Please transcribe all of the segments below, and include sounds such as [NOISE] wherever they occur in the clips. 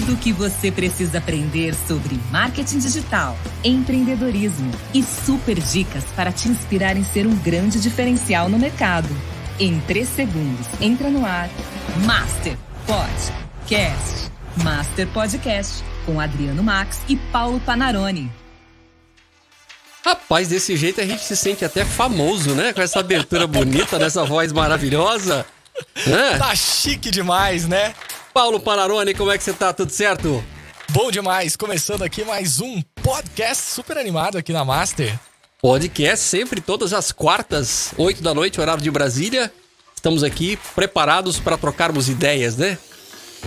tudo o que você precisa aprender sobre marketing digital, empreendedorismo e super dicas para te inspirar em ser um grande diferencial no mercado. Em 3 segundos, entra no ar Master Podcast. Master Podcast com Adriano Max e Paulo Panarone. Rapaz, desse jeito a gente se sente até famoso, né? Com essa abertura bonita, dessa voz maravilhosa. Tá chique demais, né? Paulo Panarone, como é que você tá? Tudo certo? Bom demais, começando aqui mais um podcast super animado aqui na Master. Podcast sempre todas as quartas, 8 da noite, horário de Brasília. Estamos aqui preparados para trocarmos ideias, né?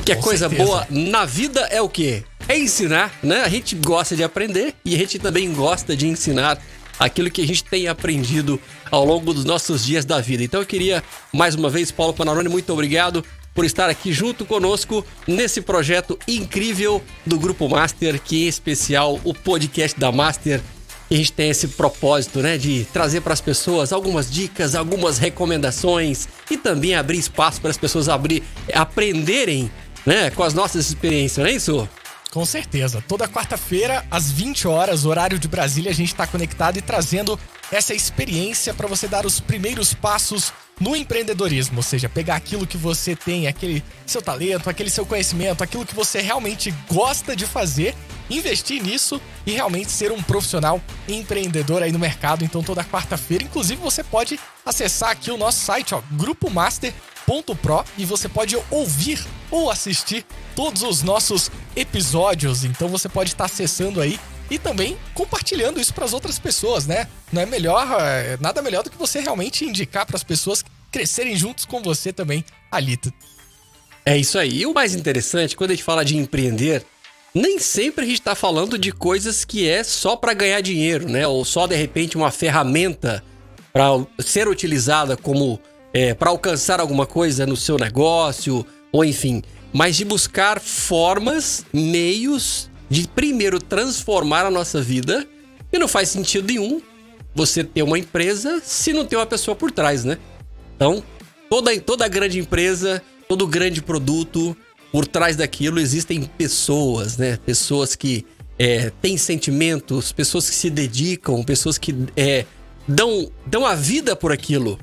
Que é coisa certeza. boa na vida é o quê? É ensinar, né? A gente gosta de aprender e a gente também gosta de ensinar aquilo que a gente tem aprendido ao longo dos nossos dias da vida. Então eu queria, mais uma vez, Paulo Panarone, muito obrigado por estar aqui junto conosco nesse projeto incrível do Grupo Master, que em especial o podcast da Master. A gente tem esse propósito, né, de trazer para as pessoas algumas dicas, algumas recomendações e também abrir espaço para as pessoas abrir, aprenderem, né, com as nossas experiências, não é isso? Com certeza. Toda quarta-feira, às 20 horas, horário de Brasília, a gente está conectado e trazendo essa experiência para você dar os primeiros passos no empreendedorismo, ou seja, pegar aquilo que você tem, aquele seu talento, aquele seu conhecimento, aquilo que você realmente gosta de fazer, investir nisso e realmente ser um profissional empreendedor aí no mercado. Então toda quarta-feira, inclusive você pode acessar aqui o nosso site, ó, grupomaster.pro e você pode ouvir ou assistir todos os nossos episódios. Então você pode estar acessando aí e também compartilhando isso para as outras pessoas, né? Não é melhor, é, nada melhor do que você realmente indicar para as pessoas crescerem juntos com você também ali. É isso aí. E o mais interessante, quando a gente fala de empreender, nem sempre a gente está falando de coisas que é só para ganhar dinheiro, né? Ou só de repente uma ferramenta para ser utilizada como é, para alcançar alguma coisa no seu negócio, ou enfim, mas de buscar formas, meios de primeiro transformar a nossa vida. E não faz sentido nenhum você ter uma empresa se não tem uma pessoa por trás, né? Então, toda, toda grande empresa, todo grande produto, por trás daquilo existem pessoas, né? Pessoas que é, têm sentimentos, pessoas que se dedicam, pessoas que é, dão, dão a vida por aquilo,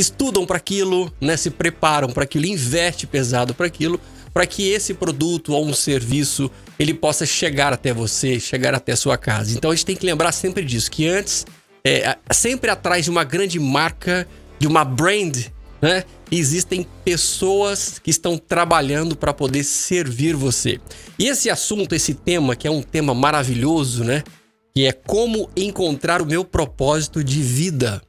estudam para aquilo, né? Se preparam para aquilo, investe pesado para aquilo para que esse produto ou um serviço ele possa chegar até você, chegar até a sua casa. Então a gente tem que lembrar sempre disso, que antes, é, sempre atrás de uma grande marca, de uma brand, né, existem pessoas que estão trabalhando para poder servir você. E esse assunto, esse tema, que é um tema maravilhoso, né, que é como encontrar o meu propósito de vida.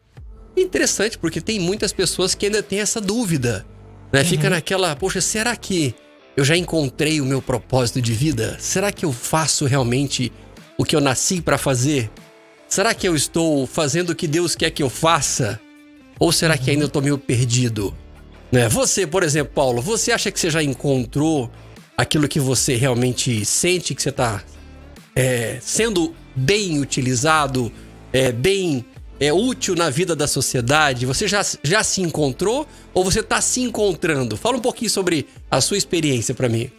Interessante, porque tem muitas pessoas que ainda têm essa dúvida. Né? Uhum. Fica naquela, poxa, será que eu já encontrei o meu propósito de vida? Será que eu faço realmente o que eu nasci para fazer? Será que eu estou fazendo o que Deus quer que eu faça? Ou será que ainda estou meio perdido? Né? Você, por exemplo, Paulo, você acha que você já encontrou aquilo que você realmente sente que você está é, sendo bem utilizado, é, bem é útil na vida da sociedade? Você já, já se encontrou ou você está se encontrando? Fala um pouquinho sobre a sua experiência para mim.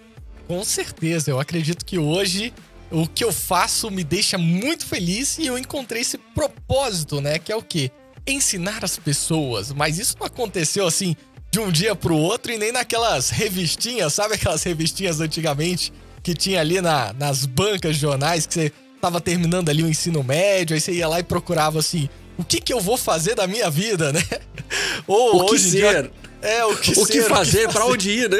Com certeza, eu acredito que hoje o que eu faço me deixa muito feliz e eu encontrei esse propósito, né? Que é o quê? Ensinar as pessoas. Mas isso não aconteceu assim de um dia pro outro e nem naquelas revistinhas, sabe aquelas revistinhas antigamente que tinha ali na, nas bancas de jornais que você tava terminando ali o ensino médio, aí você ia lá e procurava assim, o que, que eu vou fazer da minha vida, né? [LAUGHS] Ou o que ser. Dia, é, o que o ser, que fazer, para onde ir, né?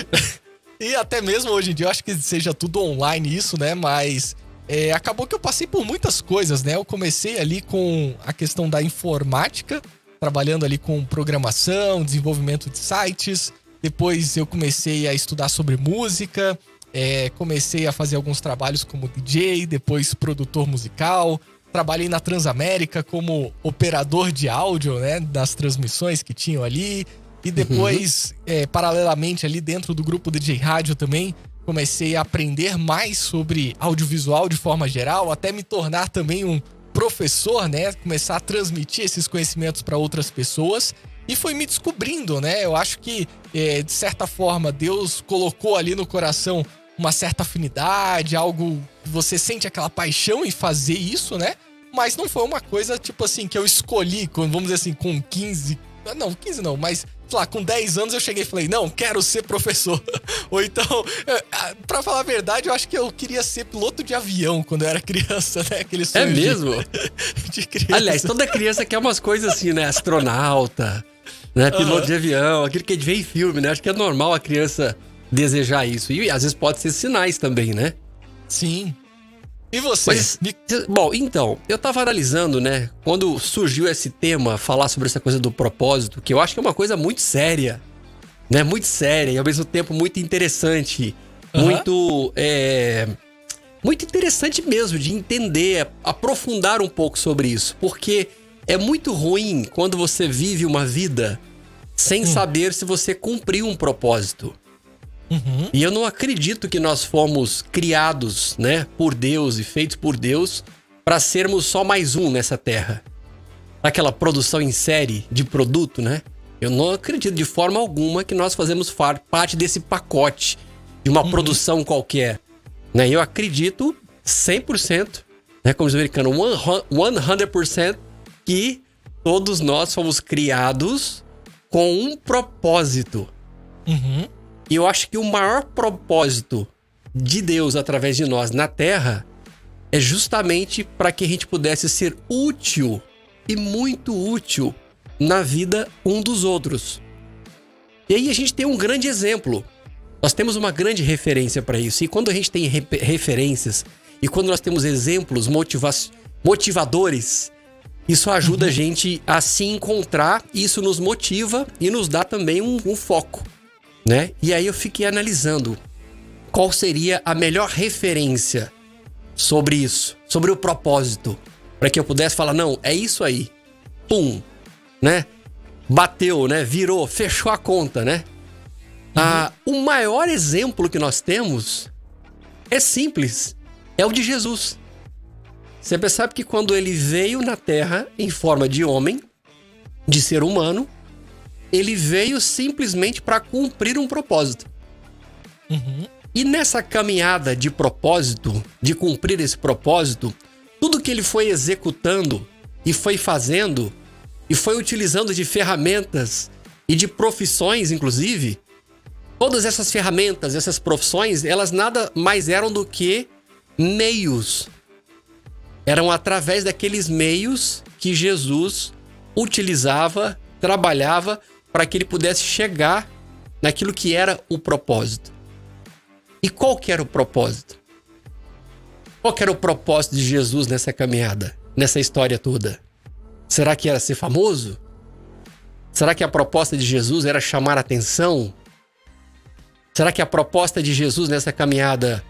[LAUGHS] e até mesmo hoje em dia, eu acho que seja tudo online isso, né? Mas é, acabou que eu passei por muitas coisas, né? Eu comecei ali com a questão da informática, trabalhando ali com programação, desenvolvimento de sites. Depois eu comecei a estudar sobre música, é, comecei a fazer alguns trabalhos como DJ, depois produtor musical, Trabalhei na Transamérica como operador de áudio, né? Das transmissões que tinham ali. E depois, uhum. é, paralelamente, ali dentro do grupo DJ Rádio também, comecei a aprender mais sobre audiovisual de forma geral, até me tornar também um professor, né? Começar a transmitir esses conhecimentos para outras pessoas. e foi me descobrindo, né? Eu acho que, é, de certa forma, Deus colocou ali no coração uma certa afinidade, algo você sente aquela paixão em fazer isso, né? Mas não foi uma coisa, tipo assim, que eu escolhi, vamos dizer assim, com 15. Não, 15 não, mas sei lá, com 10 anos eu cheguei e falei, não, quero ser professor. [LAUGHS] Ou então, é, para falar a verdade, eu acho que eu queria ser piloto de avião quando eu era criança, né? Aquele sonho é mesmo? De, [LAUGHS] de criança. Aliás, toda criança quer umas coisas assim, né? Astronauta, né? Piloto uhum. de avião, aquilo que a gente vê em filme, né? Acho que é normal a criança desejar isso. E às vezes pode ser sinais também, né? Sim. E você? Mas, bom, então, eu tava analisando, né? Quando surgiu esse tema, falar sobre essa coisa do propósito, que eu acho que é uma coisa muito séria, né? Muito séria e ao mesmo tempo muito interessante. Uhum. Muito. É, muito interessante mesmo de entender, aprofundar um pouco sobre isso. Porque é muito ruim quando você vive uma vida sem hum. saber se você cumpriu um propósito. Uhum. E eu não acredito que nós fomos criados, né, por Deus e feitos por Deus para sermos só mais um nessa terra. Aquela produção em série de produto, né? Eu não acredito de forma alguma que nós fazemos parte desse pacote de uma uhum. produção qualquer. Né? Eu acredito 100%, né, como os americanos, 100% que todos nós fomos criados com um propósito. Uhum. E eu acho que o maior propósito de Deus através de nós na Terra é justamente para que a gente pudesse ser útil e muito útil na vida um dos outros. E aí a gente tem um grande exemplo. Nós temos uma grande referência para isso. E quando a gente tem re referências e quando nós temos exemplos motiva motivadores, isso ajuda uhum. a gente a se encontrar, isso nos motiva e nos dá também um, um foco né? E aí eu fiquei analisando qual seria a melhor referência sobre isso, sobre o propósito, para que eu pudesse falar não, é isso aí. Pum, né? Bateu, né? Virou, fechou a conta, né? Uhum. Ah, o maior exemplo que nós temos é simples, é o de Jesus. Você percebe que quando ele veio na Terra em forma de homem, de ser humano, ele veio simplesmente para cumprir um propósito. Uhum. E nessa caminhada de propósito, de cumprir esse propósito, tudo que ele foi executando e foi fazendo e foi utilizando de ferramentas e de profissões, inclusive, todas essas ferramentas, essas profissões, elas nada mais eram do que meios. Eram através daqueles meios que Jesus utilizava, trabalhava para que ele pudesse chegar naquilo que era o propósito. E qual que era o propósito? Qual que era o propósito de Jesus nessa caminhada, nessa história toda? Será que era ser famoso? Será que a proposta de Jesus era chamar atenção? Será que a proposta de Jesus nessa caminhada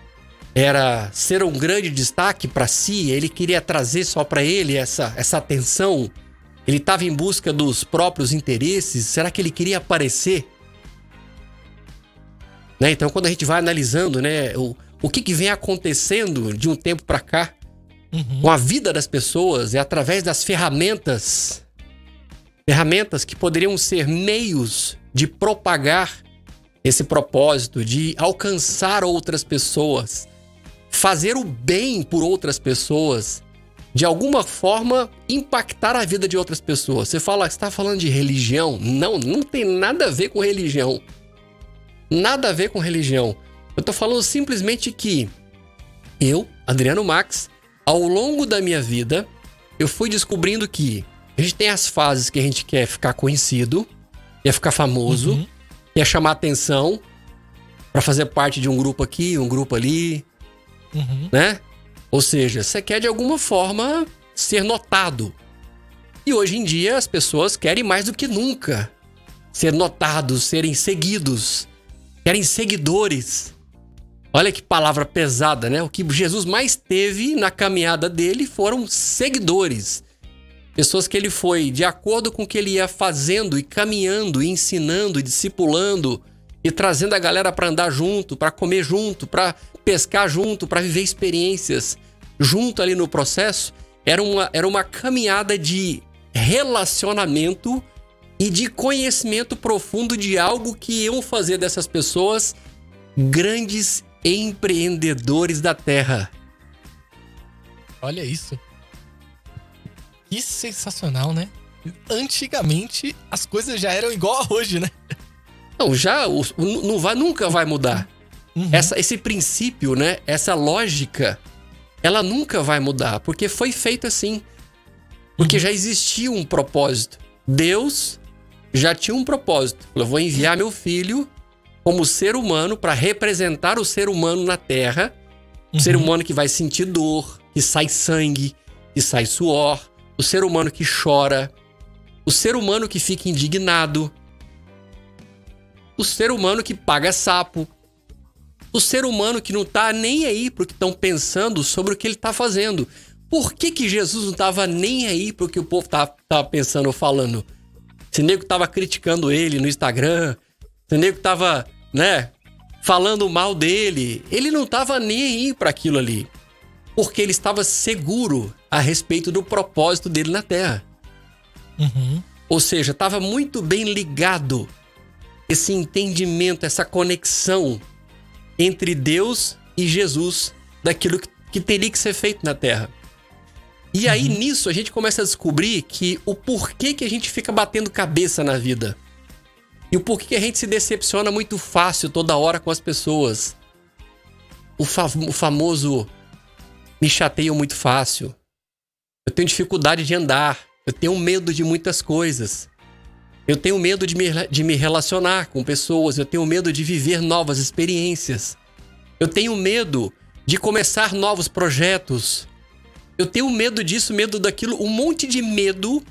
era ser um grande destaque para si? Ele queria trazer só para ele essa, essa atenção? Ele estava em busca dos próprios interesses? Será que ele queria aparecer? Né? Então, quando a gente vai analisando né, o, o que, que vem acontecendo de um tempo para cá uhum. com a vida das pessoas, é através das ferramentas ferramentas que poderiam ser meios de propagar esse propósito, de alcançar outras pessoas, fazer o bem por outras pessoas, de alguma forma impactar a vida de outras pessoas. Você fala, está falando de religião? Não, não tem nada a ver com religião. Nada a ver com religião. Eu estou falando simplesmente que eu, Adriano Max, ao longo da minha vida, eu fui descobrindo que a gente tem as fases que a gente quer ficar conhecido, quer ficar famoso, uhum. quer chamar atenção para fazer parte de um grupo aqui, um grupo ali, uhum. né? Ou seja, você quer de alguma forma ser notado. E hoje em dia as pessoas querem mais do que nunca ser notados, serem seguidos, querem seguidores. Olha que palavra pesada, né? O que Jesus mais teve na caminhada dele foram seguidores. Pessoas que ele foi de acordo com o que ele ia fazendo e caminhando, e ensinando, e discipulando e trazendo a galera para andar junto, para comer junto, para pescar junto, para viver experiências junto ali no processo, era uma, era uma caminhada de relacionamento e de conhecimento profundo de algo que iam fazer dessas pessoas grandes empreendedores da terra. Olha isso. Que sensacional, né? Antigamente as coisas já eram igual a hoje, né? Não, já não vai, nunca vai mudar. Uhum. Essa, esse princípio, né? Essa lógica, ela nunca vai mudar, porque foi feita assim. Porque uhum. já existia um propósito. Deus já tinha um propósito. Eu vou enviar meu filho como ser humano para representar o ser humano na Terra. Uhum. O ser humano que vai sentir dor, que sai sangue, que sai suor, o ser humano que chora, o ser humano que fica indignado, o ser humano que paga sapo, o ser humano que não tá nem aí pro que estão pensando sobre o que ele tá fazendo. Por que, que Jesus não tava nem aí pro que o povo tava, tava pensando ou falando? Se nego tava criticando ele no Instagram, se nego tava, né, falando mal dele, ele não tava nem aí para aquilo ali. Porque ele estava seguro a respeito do propósito dele na Terra. Uhum. Ou seja, estava muito bem ligado esse entendimento, essa conexão entre Deus e Jesus daquilo que teria que ser feito na Terra. E aí uhum. nisso a gente começa a descobrir que o porquê que a gente fica batendo cabeça na vida. E o porquê que a gente se decepciona muito fácil toda hora com as pessoas. O, fa o famoso me chateio muito fácil. Eu tenho dificuldade de andar. Eu tenho medo de muitas coisas. Eu tenho medo de me, de me relacionar com pessoas. Eu tenho medo de viver novas experiências. Eu tenho medo de começar novos projetos. Eu tenho medo disso, medo daquilo, um monte de medo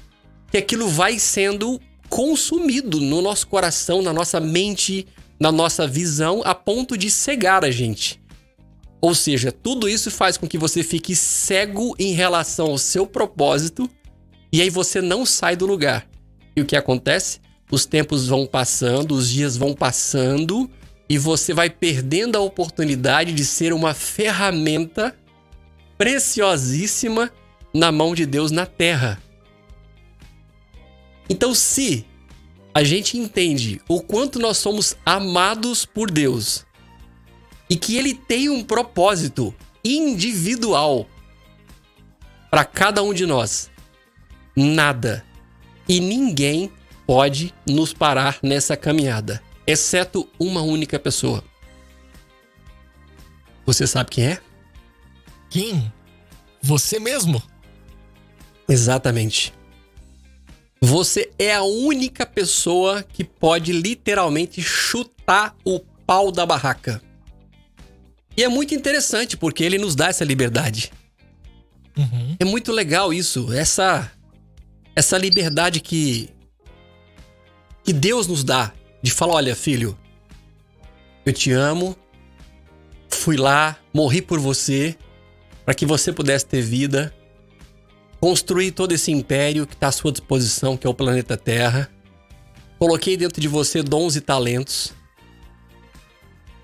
que aquilo vai sendo consumido no nosso coração, na nossa mente, na nossa visão, a ponto de cegar a gente. Ou seja, tudo isso faz com que você fique cego em relação ao seu propósito e aí você não sai do lugar. E o que acontece? Os tempos vão passando, os dias vão passando e você vai perdendo a oportunidade de ser uma ferramenta preciosíssima na mão de Deus na terra. Então, se a gente entende o quanto nós somos amados por Deus e que Ele tem um propósito individual para cada um de nós, nada e ninguém pode nos parar nessa caminhada, exceto uma única pessoa. Você sabe quem é? Quem? Você mesmo? Exatamente. Você é a única pessoa que pode literalmente chutar o pau da barraca. E é muito interessante porque ele nos dá essa liberdade. Uhum. É muito legal isso, essa essa liberdade que que Deus nos dá de falar, olha, filho, eu te amo, fui lá, morri por você, para que você pudesse ter vida, construir todo esse império que está à sua disposição, que é o planeta Terra. Coloquei dentro de você dons e talentos.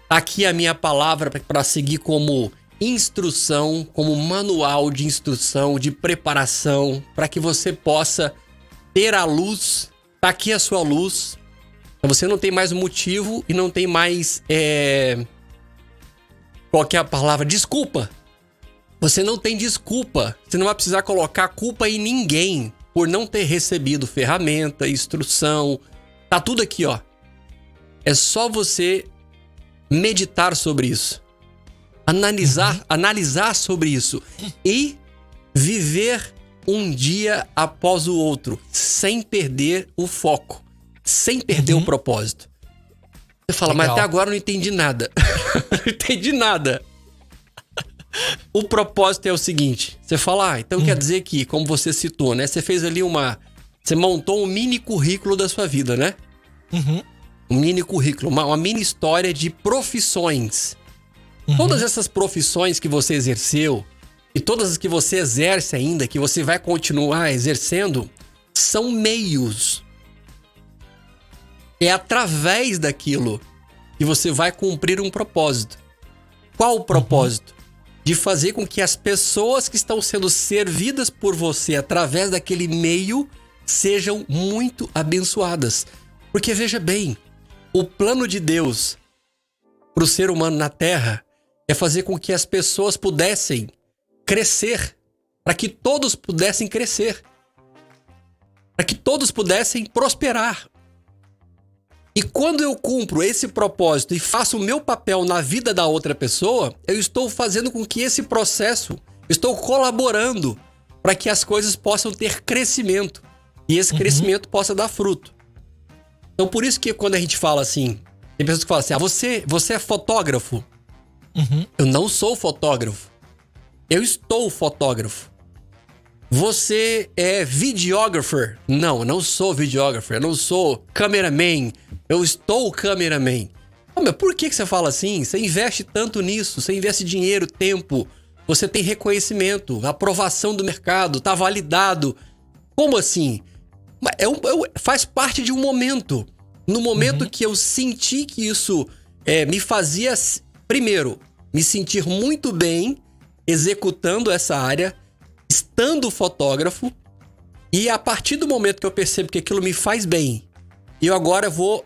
Aqui a minha palavra para seguir como instrução, como manual de instrução, de preparação, para que você possa ter a luz. Tá aqui a sua luz. Você não tem mais motivo e não tem mais. É... Qual é a palavra? Desculpa você não tem desculpa. Você não vai precisar colocar culpa em ninguém por não ter recebido ferramenta, instrução. Tá tudo aqui, ó. É só você meditar sobre isso. Analisar, uhum. analisar sobre isso e viver um dia após o outro, sem perder o foco, sem perder uhum. o propósito. Você fala, Legal. mas até agora eu não entendi nada. [LAUGHS] não entendi nada. O propósito é o seguinte: você fala, ah, então hum. quer dizer que, como você citou, né? Você fez ali uma. Você montou um mini currículo da sua vida, né? Uhum. Um mini currículo, uma, uma, mini história de profissões. Uhum. Todas essas profissões que você exerceu e todas as que você exerce ainda, que você vai continuar exercendo, são meios. É através daquilo que você vai cumprir um propósito. Qual o propósito? de fazer com que as pessoas que estão sendo servidas por você através daquele meio sejam muito abençoadas. Porque veja bem, o plano de Deus para o ser humano na Terra é fazer com que as pessoas pudessem crescer, para que todos pudessem crescer, para que todos pudessem prosperar. E quando eu cumpro esse propósito e faço o meu papel na vida da outra pessoa, eu estou fazendo com que esse processo, estou colaborando para que as coisas possam ter crescimento e esse uhum. crescimento possa dar fruto. Então, por isso que quando a gente fala assim, tem pessoas que falam assim: ah, você, você é fotógrafo? Uhum. Eu não sou fotógrafo. Eu estou fotógrafo. Você é videographer? Não, eu não sou videographer. Eu não sou cameraman. Eu estou cameraman. Ah, mas por que, que você fala assim? Você investe tanto nisso, você investe dinheiro, tempo, você tem reconhecimento, aprovação do mercado, tá validado. Como assim? É um, é um, faz parte de um momento. No momento uhum. que eu senti que isso é, me fazia, primeiro, me sentir muito bem executando essa área, estando fotógrafo, e a partir do momento que eu percebo que aquilo me faz bem, eu agora vou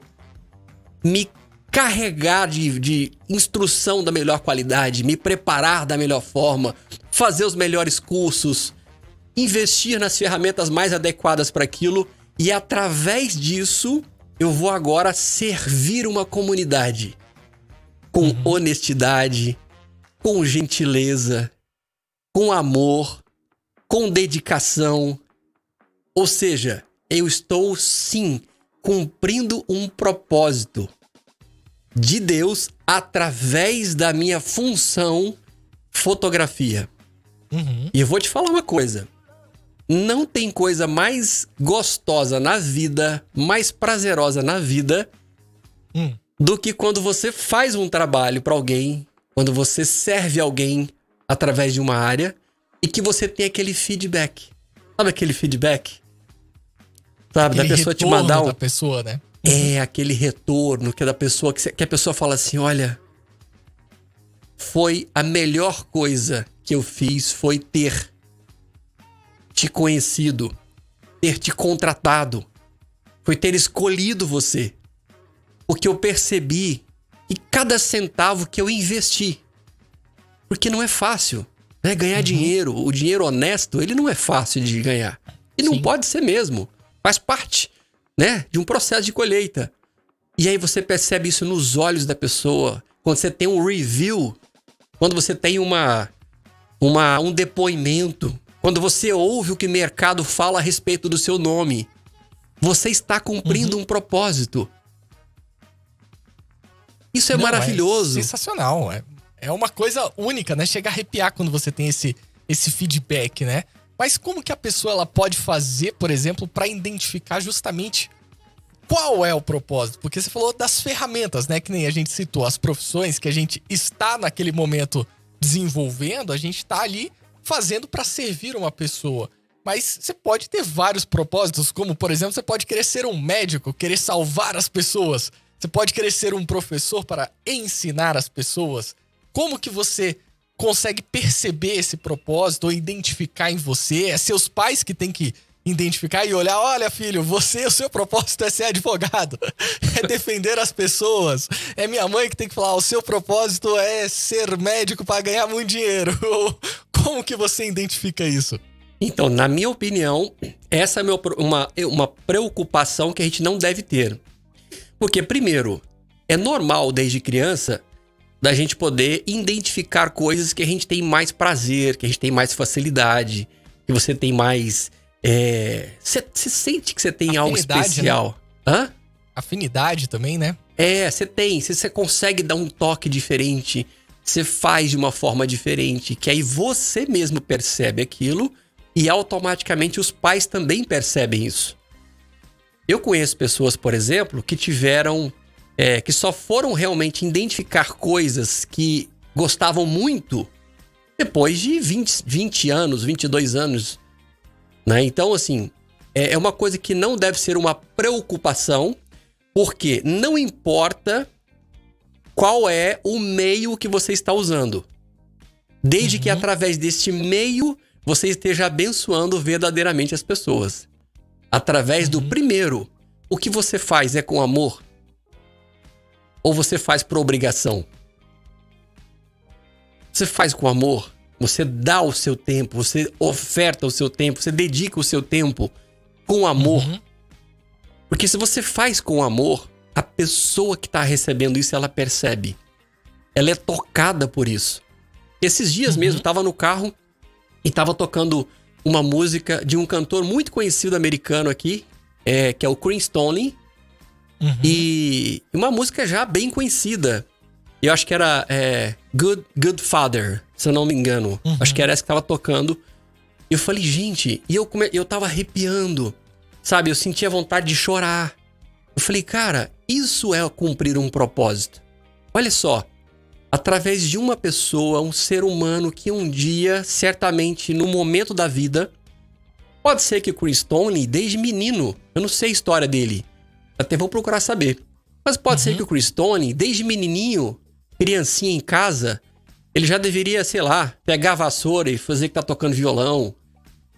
me carregar de, de instrução da melhor qualidade, me preparar da melhor forma, fazer os melhores cursos, investir nas ferramentas mais adequadas para aquilo e através disso eu vou agora servir uma comunidade com uhum. honestidade, com gentileza, com amor, com dedicação. Ou seja, eu estou sim cumprindo um propósito de Deus através da minha função fotografia. Uhum. E eu vou te falar uma coisa. Não tem coisa mais gostosa na vida, mais prazerosa na vida, hum. Do que quando você faz um trabalho para alguém, quando você serve alguém através de uma área e que você tem aquele feedback. Sabe aquele feedback? Sabe, aquele da pessoa te mandar um. Da pessoa, né? É aquele retorno que é da pessoa que, que a pessoa fala assim: olha, foi a melhor coisa que eu fiz foi ter te conhecido, ter te contratado, foi ter escolhido você. Porque eu percebi que cada centavo que eu investi, porque não é fácil, né? Ganhar uhum. dinheiro, o dinheiro honesto, ele não é fácil de ganhar. E Sim. não pode ser mesmo. Faz parte, né, de um processo de colheita. E aí você percebe isso nos olhos da pessoa, quando você tem um review, quando você tem uma, uma um depoimento, quando você ouve o que o mercado fala a respeito do seu nome, você está cumprindo uhum. um propósito. Isso é Não, é maravilhoso. É sensacional. É, é uma coisa única, né? Chega a arrepiar quando você tem esse, esse feedback, né? Mas como que a pessoa ela pode fazer, por exemplo, para identificar justamente qual é o propósito? Porque você falou das ferramentas, né? Que nem a gente citou, as profissões que a gente está naquele momento desenvolvendo, a gente está ali fazendo para servir uma pessoa. Mas você pode ter vários propósitos, como por exemplo, você pode querer ser um médico, querer salvar as pessoas. Você pode querer ser um professor para ensinar as pessoas. Como que você consegue perceber esse propósito ou identificar em você? É seus pais que têm que identificar e olhar, olha filho, você, o seu propósito é ser advogado, [LAUGHS] é defender as pessoas. É minha mãe que tem que falar, o seu propósito é ser médico para ganhar muito dinheiro. [LAUGHS] Como que você identifica isso? Então, na minha opinião, essa é uma, uma preocupação que a gente não deve ter. Porque, primeiro, é normal desde criança da gente poder identificar coisas que a gente tem mais prazer, que a gente tem mais facilidade, que você tem mais é, você sente que você tem Afinidade, algo especial. Né? Hã? Afinidade também, né? É, você tem. Você consegue dar um toque diferente. Você faz de uma forma diferente. Que aí você mesmo percebe aquilo e automaticamente os pais também percebem isso. Eu conheço pessoas, por exemplo, que tiveram. É, que só foram realmente identificar coisas que gostavam muito depois de 20, 20 anos, 22 anos né? Então, assim, é, é uma coisa que não deve ser uma preocupação, porque não importa qual é o meio que você está usando. Desde uhum. que através deste meio você esteja abençoando verdadeiramente as pessoas. Através do primeiro. O que você faz é com amor? Ou você faz por obrigação? Você faz com amor? Você dá o seu tempo, você oferta o seu tempo, você dedica o seu tempo com amor. Uhum. Porque se você faz com amor, a pessoa que está recebendo isso, ela percebe. Ela é tocada por isso. Esses dias Uhum. mesmo, tava no carro e tava tocando uma música de um cantor muito conhecido americano aqui, é, que é o Chris Stoney, Uhum. e uma música já bem conhecida. Eu acho que era é, Good, Good Father, se eu não me engano. Uhum. Acho que era essa que tava tocando. E eu falei, gente, e eu, come... eu tava arrepiando, sabe? Eu sentia vontade de chorar. Eu falei, cara, isso é cumprir um propósito. Olha só, através de uma pessoa, um ser humano que um dia, certamente no momento da vida, pode ser que o Chris Stone, desde menino, eu não sei a história dele, até vou procurar saber. Mas pode ser que o Chris Stone, desde menininho, criancinha em casa, ele já deveria, sei lá, pegar a vassoura e fazer que tá tocando violão,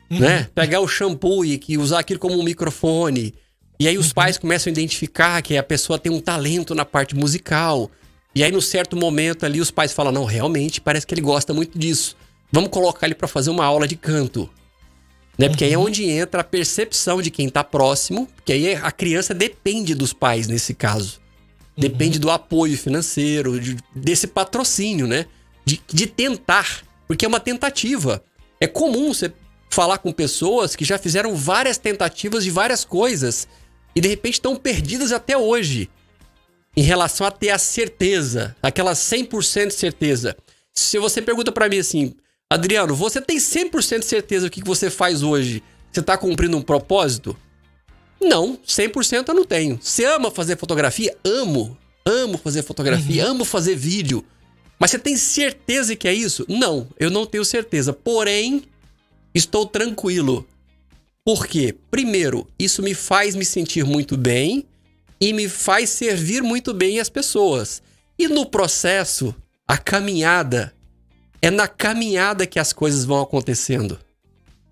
né? Pegar o shampoo e que usar aquilo como um microfone. E aí os pais começam a identificar que a pessoa tem um talento na parte musical. E aí, no certo momento ali, os pais falam: não, realmente, parece que ele gosta muito disso. Vamos colocar ele para fazer uma aula de canto. Né? Porque aí é onde entra a percepção de quem tá próximo, porque aí a criança depende dos pais nesse caso. Depende do apoio financeiro, de- desse patrocínio, né? De, de tentar, porque é uma tentativa. É comum você falar com pessoas que já fizeram várias tentativas de várias coisas e de repente estão perdidas até hoje em relação a ter a certeza, aquela 100% de certeza. Se você pergunta pra mim assim, Adriano, você tem 100% de certeza do que que você faz hoje? Você tá cumprindo um propósito? Não, 100% eu não tenho. Você ama fazer fotografia? Amo. Amo fazer fotografia, amo fazer vídeo. Mas você tem certeza que é isso? Não, eu não tenho certeza. Porém, estou tranquilo. Por quê? Primeiro, isso me faz me sentir muito bem e me faz servir muito bem as pessoas. E no processo, a caminhada é na caminhada que as coisas vão acontecendo.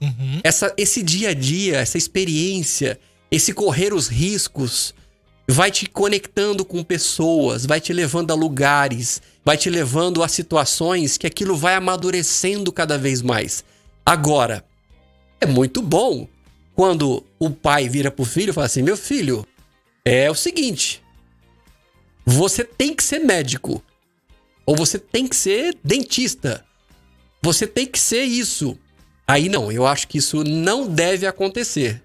Uhum. Essa, esse dia a dia, essa experiência, esse correr os riscos, vai te conectando com pessoas, vai te levando a lugares, vai te levando a situações que aquilo vai amadurecendo cada vez mais. Agora, é muito bom quando o pai vira pro filho e fala assim: meu filho, é o seguinte, você tem que ser médico, ou você tem que ser dentista, você tem que ser isso. Aí não, eu acho que isso não deve acontecer.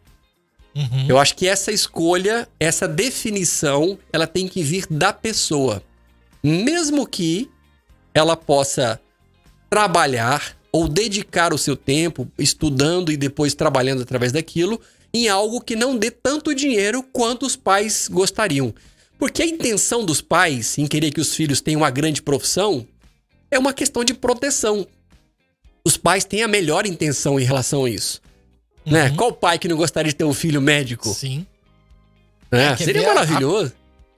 Uhum. Eu acho que essa escolha, essa definição, ela tem que vir da pessoa. Mesmo que ela possa trabalhar ou dedicar o seu tempo estudando e depois trabalhando através daquilo em algo que não dê tanto dinheiro quanto os pais gostariam. Porque a intenção dos pais em querer que os filhos tenham uma grande profissão é uma questão de proteção. Os pais têm a melhor intenção em relação a isso. Né? Uhum. Qual pai que não gostaria de ter um filho médico? Sim. Né? Seria ver a- maravilhoso.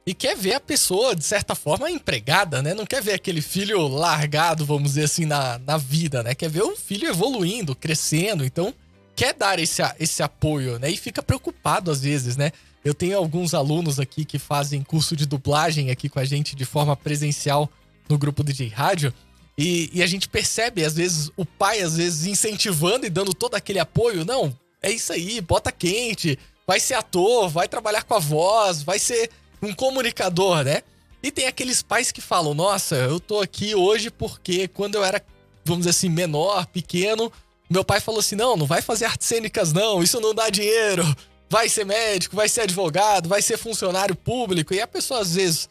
E quer ver a pessoa, de certa forma, empregada, né? Não quer ver aquele filho largado, vamos dizer assim, na, na vida, né? Quer ver o filho evoluindo, crescendo. Então, quer dar esse, esse apoio, né? E fica preocupado às vezes, né? Eu tenho alguns alunos aqui que fazem curso de dublagem aqui com a gente de forma presencial no grupo DJ Rádio. E, e a gente percebe, às vezes, o pai, às vezes, incentivando e dando todo aquele apoio. Não, é isso aí, bota quente, vai ser ator, vai trabalhar com a voz, vai ser um comunicador, né? E tem aqueles pais que falam: Nossa, eu tô aqui hoje porque quando eu era, vamos dizer assim, menor, pequeno, meu pai falou assim: Não, não vai fazer artes cênicas, não, isso não dá dinheiro. Vai ser médico, vai ser advogado, vai ser funcionário público. E a pessoa, às vezes,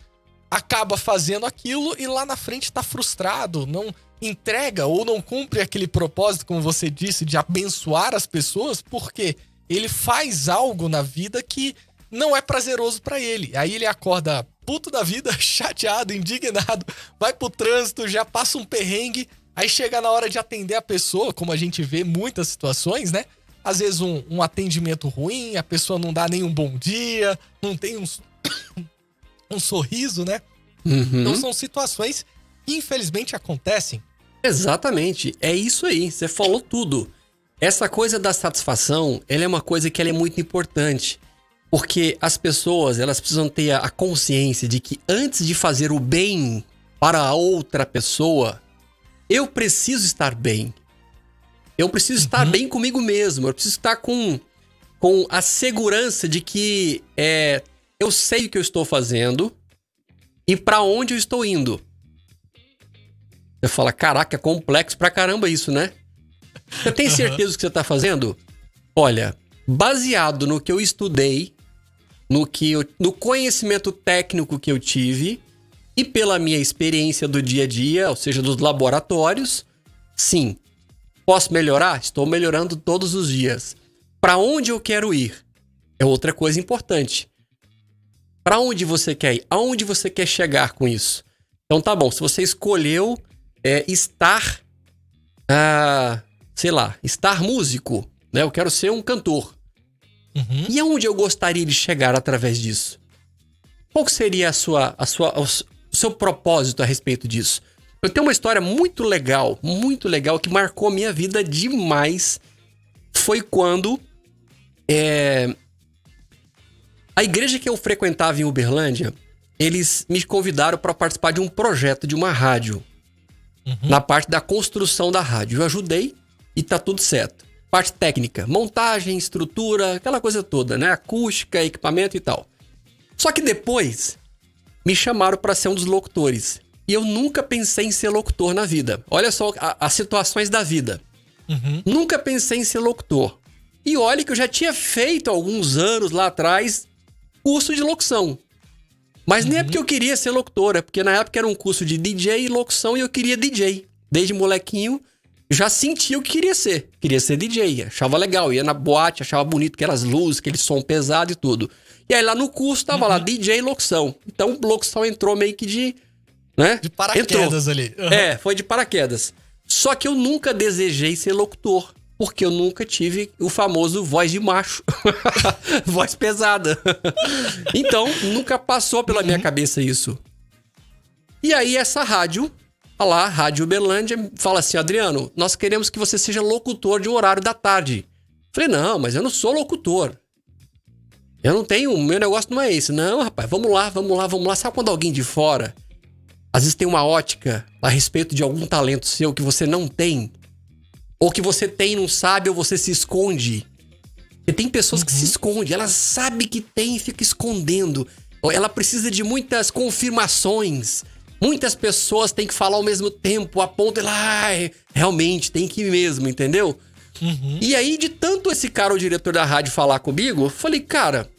acaba fazendo aquilo e lá na frente tá frustrado, não entrega ou não cumpre aquele propósito, como você disse, de abençoar as pessoas, porque ele faz algo na vida que não é prazeroso pra ele. Aí ele acorda puto da vida, [LAUGHS] chateado, indignado, vai pro trânsito, já passa um perrengue, aí chega na hora de atender a pessoa, como a gente vê muitas situações, né? Às vezes um, um atendimento ruim, a pessoa não dá nem um bom dia, não tem um, [COUGHS] um sorriso, né? Uhum. Então são situações que infelizmente acontecem. Exatamente, é isso aí, você falou tudo. essa coisa da satisfação, ela é uma coisa que ela é muito importante. Porque as pessoas, elas precisam ter a consciência de que antes de fazer o bem para a outra pessoa, eu preciso estar bem. Eu preciso uhum. estar bem comigo mesmo. Eu preciso estar com, com a segurança de que é, eu sei o que eu estou fazendo e para onde eu estou indo. Você fala, caraca, é complexo pra caramba isso, né? Você tem [LAUGHS] certeza do que você está fazendo? Olha, baseado no que eu estudei, no que eu, no conhecimento técnico que eu tive e pela minha experiência do dia a dia, ou seja, dos laboratórios, sim. Posso melhorar? Estou melhorando todos os dias. Para onde eu quero ir? É outra coisa importante. Para onde você quer ir? Aonde você quer chegar com isso? Então tá bom, se você escolheu é, estar, ah, sei lá, estar músico, né? Eu quero ser um cantor. Uhum. E aonde eu gostaria de chegar através disso? Qual seria a sua, a sua, seu propósito a respeito disso? Eu tenho uma história muito legal, muito legal, que marcou a minha vida demais. Foi quando é, a igreja que eu frequentava em Uberlândia, eles me convidaram para participar de um projeto de uma rádio. Uhum. Na parte da construção da rádio. Eu ajudei e tá tudo certo parte técnica, montagem, estrutura, aquela coisa toda, né? Acústica, equipamento e tal. Só que depois me chamaram para ser um dos locutores. E eu nunca pensei em ser locutor na vida. Olha só a, as situações da vida. Uhum. Nunca pensei em ser locutor. E olha que eu já tinha feito alguns anos lá atrás curso de locução. Mas uhum. nem é porque eu queria ser locutor, é porque na época era um curso de DJ e locução e eu queria DJ. Desde molequinho, já sentia o que queria ser. Queria ser DJ, achava legal, ia na boate, achava bonito aquelas luzes, aquele som pesado e tudo. E aí lá no curso tava uhum. lá DJ locução. Então locução entrou meio que de. Né? De paraquedas entrou. ali. Uhum. É, foi de paraquedas. Só que eu nunca desejei ser locutor. Porque eu nunca tive o famoso voz de macho. [LAUGHS] voz pesada. então, nunca passou pela uhum. minha cabeça isso. E aí, essa rádio lá, Rádio Uberlândia, fala assim: Adriano, nós queremos que você seja locutor de um horário da tarde. Falei, não, mas eu não sou locutor. Eu não tenho, meu negócio não é esse. Não, rapaz, vamos lá, vamos lá, vamos lá. Sabe quando alguém de fora, às vezes tem uma ótica a respeito de algum talento seu que você não tem? Ou que você tem e não sabe, ou você se esconde? Porque tem pessoas uhum. que se uhum. escondem, ela sabe que tem e fica escondendo. Ela precisa de muitas confirmações. Muitas pessoas têm que falar ao mesmo tempo, a ponto de lá, ah, realmente tem que ir mesmo, entendeu? Uhum. E aí, de tanto esse cara, o diretor da rádio, falar comigo, eu falei, cara,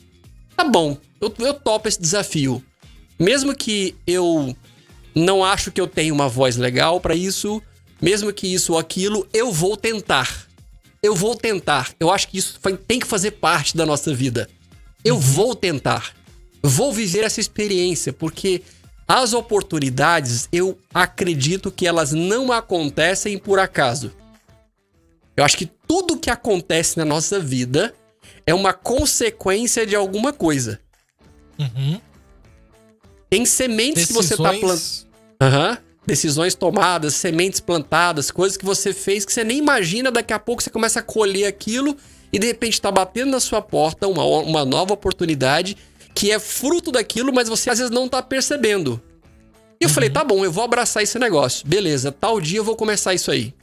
tá bom, eu, eu topo esse desafio. Mesmo que eu não acho que eu tenho uma voz legal para isso, mesmo que isso ou aquilo, eu vou tentar. Eu vou tentar. Eu acho que isso tem que fazer parte da nossa vida. Eu uhum. vou tentar. Vou viver essa experiência, porque as oportunidades, eu acredito que elas não acontecem por acaso. Eu acho que tudo que acontece na nossa vida é uma consequência de alguma coisa. Uhum. Tem sementes Decisões... que você tá plantando. Uhum. Decisões tomadas, sementes plantadas, coisas que você fez que você nem imagina, daqui a pouco você começa a colher aquilo e de repente está batendo na sua porta uma, uma nova oportunidade que é fruto daquilo, mas você às vezes não tá percebendo. E eu uhum. falei, tá bom, eu vou abraçar esse negócio. Beleza, tal dia eu vou começar isso aí.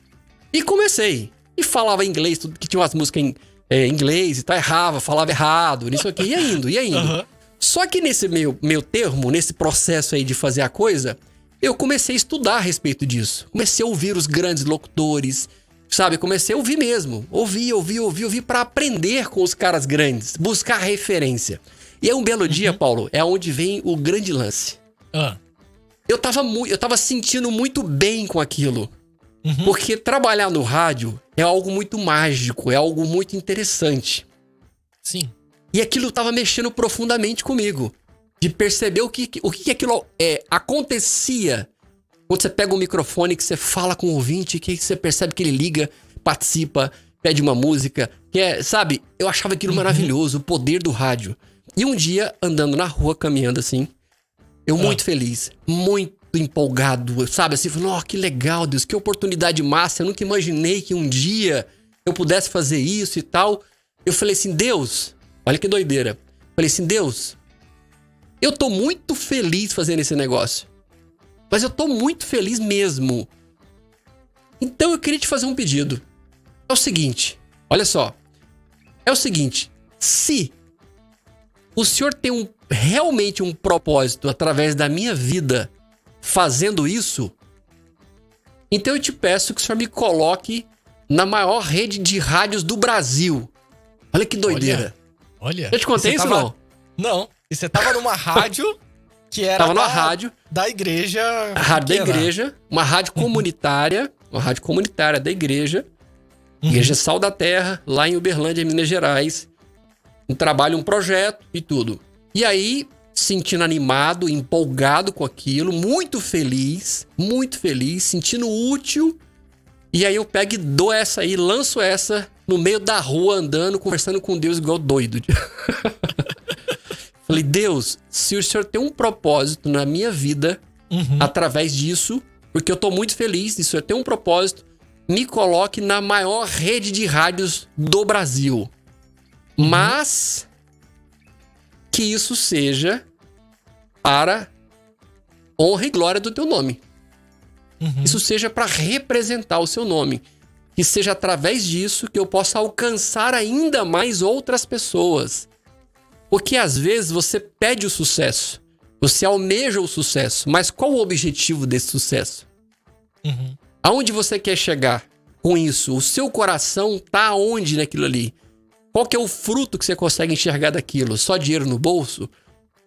E comecei. E falava inglês, tudo que tinha umas músicas em é, inglês e tal, errava, falava errado, nisso aqui, ia indo, ia indo. Uhum. Só que nesse meu, meu termo, nesse processo aí de fazer a coisa, eu comecei a estudar a respeito disso. Comecei a ouvir os grandes locutores, sabe? Comecei a ouvir mesmo. Ouvir, ouvir, ouvir, ouvir para aprender com os caras grandes, buscar referência. E é um belo uhum. dia, Paulo, é onde vem o grande lance. Ah. Eu tava, eu tava sentindo muito bem com aquilo. Uhum. Porque trabalhar no rádio é algo muito mágico, é algo muito interessante. Sim. E aquilo tava mexendo profundamente comigo. De perceber o que, o que aquilo é, acontecia quando você pega o um microfone, que você fala com o ouvinte, que você percebe que ele liga, participa, pede uma música. Que é, sabe, eu achava aquilo uhum. maravilhoso, o poder do rádio. E um dia, andando na rua, caminhando assim, eu ah. muito feliz, muito empolgado, sabe? Assim, falando, oh, que legal, Deus, que oportunidade massa. Eu nunca imaginei que um dia eu pudesse fazer isso e tal. Eu falei assim, Deus, olha que doideira. Falei assim, Deus, eu tô muito feliz fazendo esse negócio. Mas eu tô muito feliz mesmo. Então eu queria te fazer um pedido. É o seguinte, olha só. É o seguinte, se o senhor tem um, realmente um propósito através da minha vida fazendo isso, então eu te peço que o senhor me coloque na maior rede de rádios do Brasil. Olha que doideira. Olha. olha. Eu te contei isso tava... não? Não. E você tava numa [LAUGHS] rádio que era tava da, numa rádio da igreja. A rádio da igreja, uma rádio comunitária, uma rádio comunitária da igreja. Uhum. Igreja Sal da Terra, lá em Uberlândia, Minas Gerais. Um trabalho, um projeto e tudo. E aí, sentindo animado, empolgado com aquilo, muito feliz, muito feliz, sentindo útil. E aí eu pego e dou essa aí, lanço essa no meio da rua andando, conversando com Deus igual doido. [LAUGHS] Falei, Deus, se o Senhor tem um propósito na minha vida, uhum. através disso, porque eu tô muito feliz, se o Senhor tem um propósito, me coloque na maior rede de rádios do Brasil. Uhum. Mas que isso seja para honra e glória do teu nome. Uhum. Isso seja para representar o seu nome. Que seja através disso que eu possa alcançar ainda mais outras pessoas. Porque às vezes você pede o sucesso, você almeja o sucesso, mas qual o objetivo desse sucesso? Uhum. Aonde você quer chegar com isso? O seu coração tá aonde naquilo ali? Qual que é o fruto que você consegue enxergar daquilo? Só dinheiro no bolso?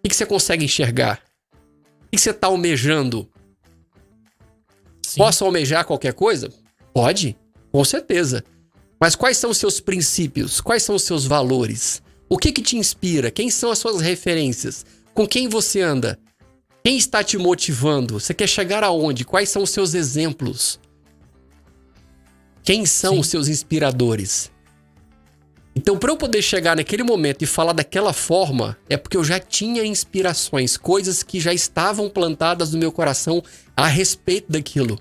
O que você consegue enxergar? O que você está almejando? Sim. Posso almejar qualquer coisa? Pode, com certeza. Mas quais são os seus princípios? Quais são os seus valores? O que, que te inspira? Quem são as suas referências? Com quem você anda? Quem está te motivando? Você quer chegar aonde? Quais são os seus exemplos? Quem são Sim. os seus inspiradores? Então, para eu poder chegar naquele momento e falar daquela forma, é porque eu já tinha inspirações, coisas que já estavam plantadas no meu coração a respeito daquilo.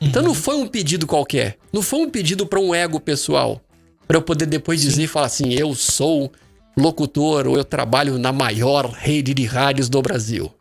Então, não uhum. foi um pedido qualquer, não foi um pedido para um ego pessoal, para eu poder depois Sim. dizer e falar assim: eu sou locutor ou eu trabalho na maior rede de rádios do Brasil.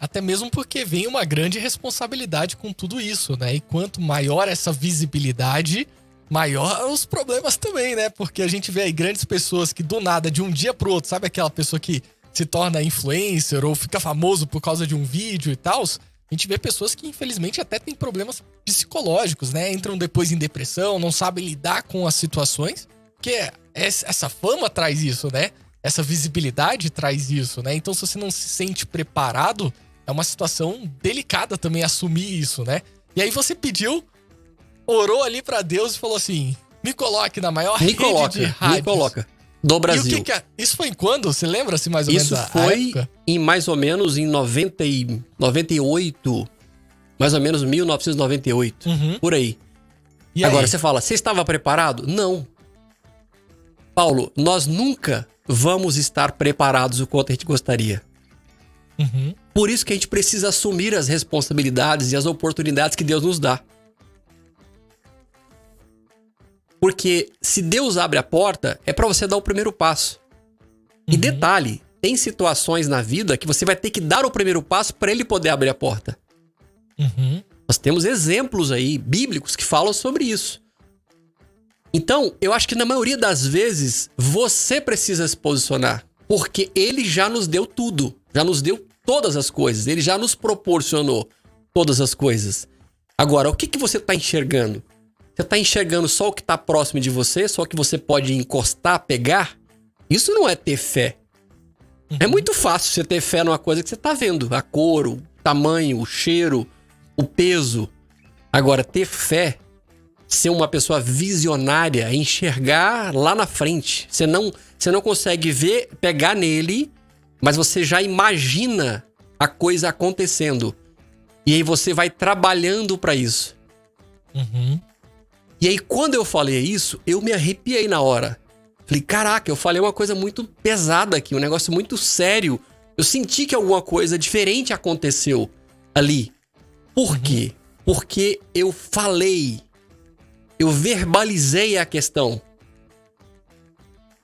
Até mesmo porque vem uma grande responsabilidade com tudo isso, né? E quanto maior essa visibilidade, maior os problemas também, né? Porque a gente vê aí grandes pessoas que do nada, de um dia pro outro, sabe aquela pessoa que se torna influencer ou fica famoso por causa de um vídeo e tal? A gente vê pessoas que infelizmente até têm problemas psicológicos, né? Entram depois em depressão, não sabem lidar com as situações, porque essa fama traz isso, né? Essa visibilidade traz isso, né? Então se você não se sente preparado, é uma situação delicada também assumir isso, né? E aí você pediu orou ali para Deus e falou assim: me coloque na maior me rede coloca, de rádios. Me coloca. Do Brasil. Que que é? Isso foi em quando? Você lembra-se mais ou Isso menos? Isso foi em mais ou menos em 90 e 98. Mais ou menos 1998. Uhum. Por aí. E Agora aí? você fala, você estava preparado? Não. Paulo, nós nunca vamos estar preparados o quanto a gente gostaria. Uhum. Por isso que a gente precisa assumir as responsabilidades e as oportunidades que Deus nos dá. Porque se Deus abre a porta, é para você dar o primeiro passo. Uhum. E detalhe, tem situações na vida que você vai ter que dar o primeiro passo para ele poder abrir a porta. Uhum. Nós temos exemplos aí bíblicos que falam sobre isso. Então, eu acho que na maioria das vezes você precisa se posicionar, porque ele já nos deu tudo, já nos deu todas as coisas, ele já nos proporcionou todas as coisas. Agora, o que, que você está enxergando? Você está enxergando só o que está próximo de você, só o que você pode encostar, pegar? Isso não é ter fé. Uhum. É muito fácil você ter fé numa coisa que você está vendo. A cor, o tamanho, o cheiro, o peso. Agora, ter fé, ser uma pessoa visionária, enxergar lá na frente. Você não, você não consegue ver, pegar nele, mas você já imagina a coisa acontecendo. E aí você vai trabalhando para isso. Uhum. E aí, quando eu falei isso, eu me arrepiei na hora. Falei, caraca, eu falei uma coisa muito pesada aqui, um negócio muito sério. Eu senti que alguma coisa diferente aconteceu ali. Por uhum. quê? Porque eu falei Eu verbalizei a questão.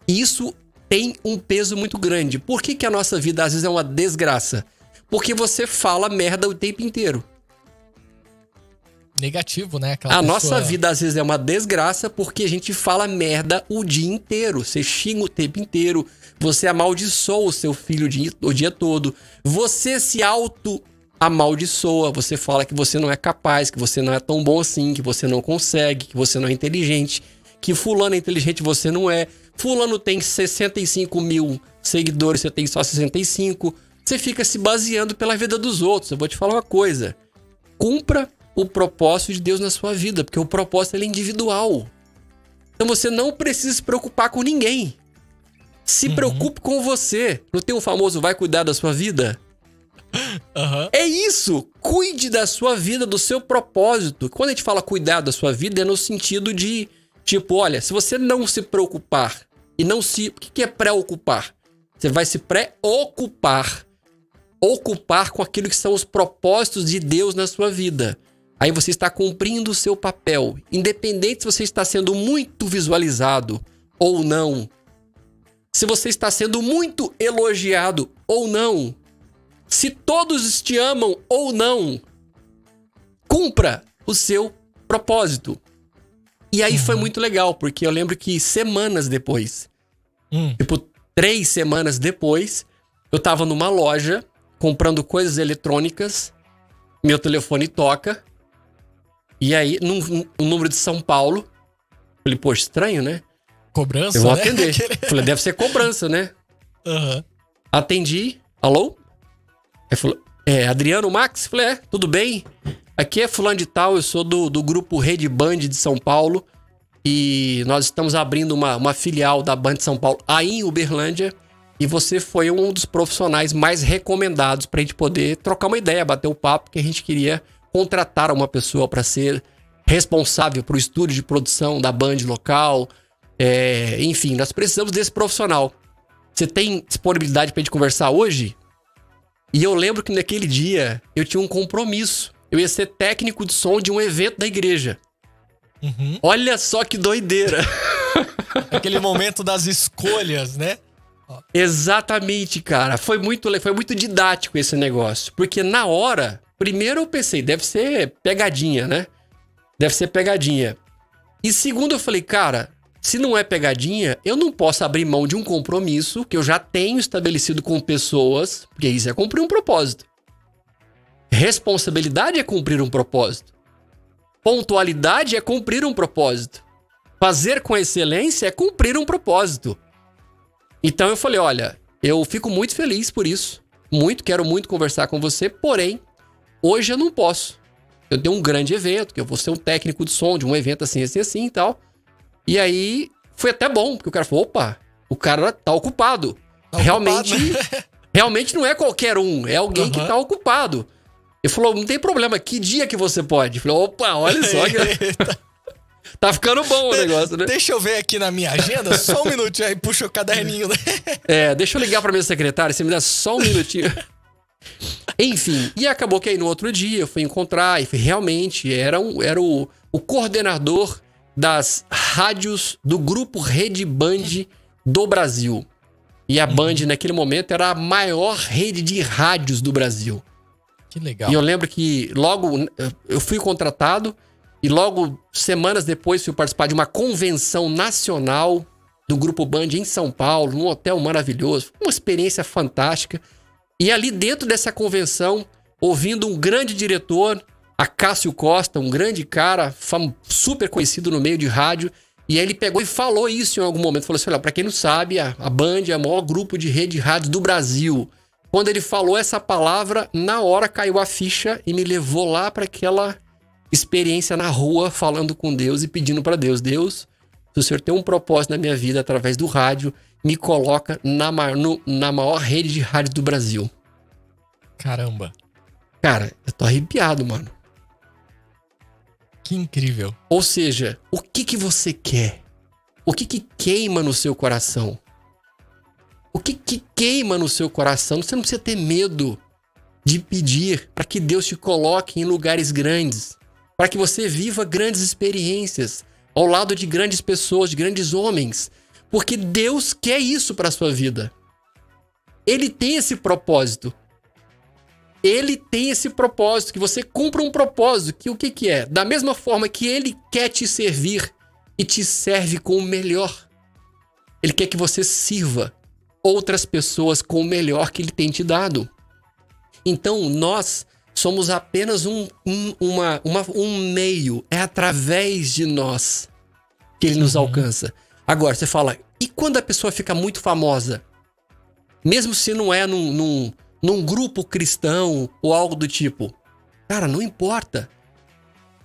E isso tem um peso muito grande. Por que, que a nossa vida às vezes é uma desgraça? Porque você fala merda o tempo inteiro. Negativo, né? Aquela a pessoa... nossa vida às vezes é uma desgraça porque a gente fala merda o dia inteiro. Você xinga o tempo inteiro. Você amaldiçoa o seu filho o dia, o dia todo. Você se auto amaldiçoa. Você fala que você não é capaz, que você não é tão bom assim, que você não consegue, que você não é inteligente, que fulano é inteligente você não é. Fulano tem 65 mil seguidores, você tem só 65. Você fica se baseando pela vida dos outros. Eu vou te falar uma coisa. Cumpra o propósito de Deus na sua vida, porque o propósito é individual. Então você não precisa se preocupar com ninguém. Se uhum. preocupe com você. Não tem um famoso vai cuidar da sua vida? [LAUGHS] Uhum. É isso! Cuide da sua vida, do seu propósito. Quando a gente fala cuidar da sua vida, é no sentido de Tipo, olha, se você não se preocupar e não se. O que é preocupar? Você vai se preocupar. Ocupar com aquilo que são os propósitos de Deus na sua vida. Aí você está cumprindo o seu papel. Independente se você está sendo muito visualizado ou não. Se você está sendo muito elogiado ou não. Se todos te amam ou não. Cumpra o seu propósito. E aí uhum. foi muito legal, porque eu lembro que semanas depois, uhum. tipo, três semanas depois, eu tava numa loja comprando coisas eletrônicas, meu telefone toca, e aí, num, num número de São Paulo, falei, pô, estranho, né? Cobrança, Eu vou né? atender. [LAUGHS] falei, deve ser cobrança, né? Uhum. Atendi, alô? Aí falou, é, Adriano Max? Falei, é, tudo bem? Aqui é fulano de tal, eu sou do, do grupo Rede Band de São Paulo e nós estamos abrindo uma, uma filial da Band de São Paulo aí em Uberlândia e você foi um dos profissionais mais recomendados para a gente poder trocar uma ideia, bater o papo, que a gente queria contratar uma pessoa para ser responsável para o estúdio de produção da Band local. É, enfim, nós precisamos desse profissional. Você tem disponibilidade para gente conversar hoje? E eu lembro que naquele dia eu tinha um compromisso eu ia ser técnico de som de um evento da igreja. Uhum. Olha só que doideira. [LAUGHS] Aquele momento das escolhas, né? Exatamente, cara. Foi muito, foi muito didático esse negócio. Porque na hora, primeiro eu pensei, deve ser pegadinha, né? Deve ser pegadinha. E segundo, eu falei, cara, se não é pegadinha, eu não posso abrir mão de um compromisso que eu já tenho estabelecido com pessoas, porque isso é cumprir um propósito. Responsabilidade é cumprir um propósito. Pontualidade é cumprir um propósito. Fazer com excelência é cumprir um propósito. Então eu falei: olha, eu fico muito feliz por isso. Muito, quero muito conversar com você, porém, hoje eu não posso. Eu tenho um grande evento, que eu vou ser um técnico de som de um evento assim, assim, assim e tal. E aí foi até bom, porque o cara falou: opa, o cara tá ocupado. Tá realmente, ocupado, né? [LAUGHS] realmente não é qualquer um, é alguém uhum. que tá ocupado. Ele falou: não tem problema, que dia que você pode? Eu falei: opa, olha só. Que... [LAUGHS] [LAUGHS] tá ficando bom o negócio, né? Deixa eu ver aqui na minha agenda, só um minutinho aí, puxa o caderninho. Né? É, deixa eu ligar pra minha secretária, você me dá só um minutinho. Enfim, e acabou que aí no outro dia eu fui encontrar e realmente era, um, era o, o coordenador das rádios do grupo Rede Band do Brasil. E a Band, uhum. naquele momento, era a maior rede de rádios do Brasil. Que legal. E eu lembro que logo eu fui contratado e logo semanas depois fui participar de uma convenção nacional do Grupo Band em São Paulo, num hotel maravilhoso. Uma experiência fantástica. E ali dentro dessa convenção, ouvindo um grande diretor, a Cássio Costa, um grande cara, super conhecido no meio de rádio, e aí ele pegou e falou isso em algum momento. Falou assim: olha, pra quem não sabe, a, a Band é o maior grupo de rede de rádio do Brasil. Quando ele falou essa palavra, na hora caiu a ficha e me levou lá para aquela experiência na rua, falando com Deus e pedindo para Deus: Deus, se o Senhor tem um propósito na minha vida através do rádio, me coloca na, no, na maior rede de rádio do Brasil. Caramba. Cara, eu tô arrepiado, mano. Que incrível. Ou seja, o que que você quer? O que que queima no seu coração? O que, que queima no seu coração? Você não precisa ter medo de pedir para que Deus te coloque em lugares grandes, para que você viva grandes experiências, ao lado de grandes pessoas, de grandes homens, porque Deus quer isso para sua vida. Ele tem esse propósito. Ele tem esse propósito, que você cumpra um propósito, que o que, que é? Da mesma forma que ele quer te servir e te serve com o melhor. Ele quer que você sirva outras pessoas com o melhor que ele tem te dado. Então, nós somos apenas um, um, uma, uma, um meio, é através de nós que ele nos uhum. alcança. Agora, você fala, e quando a pessoa fica muito famosa? Mesmo se não é num, num, num grupo cristão ou algo do tipo. Cara, não importa.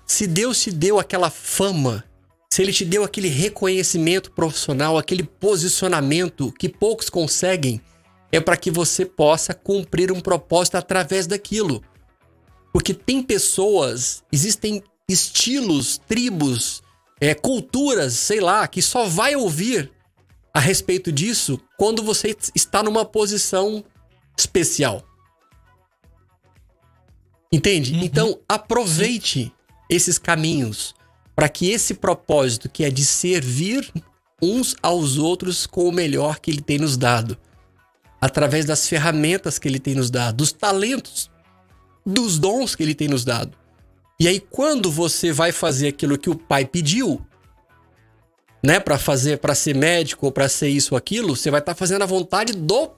Se Deus te deu aquela fama, se Ele te deu aquele reconhecimento profissional, aquele posicionamento que poucos conseguem, é para que você possa cumprir um propósito através daquilo. Porque tem pessoas, existem estilos, tribos, é, culturas, sei lá, que só vai ouvir a respeito disso quando você está numa posição especial. Entende? Uhum. Então, aproveite esses caminhos para que esse propósito, que é de servir uns aos outros com o melhor que ele tem nos dado, através das ferramentas que ele tem nos dado, dos talentos, dos dons que ele tem nos dado. E aí, quando você vai fazer aquilo que o pai pediu, né, para fazer, para ser médico ou para ser isso ou aquilo, você vai estar tá fazendo a vontade do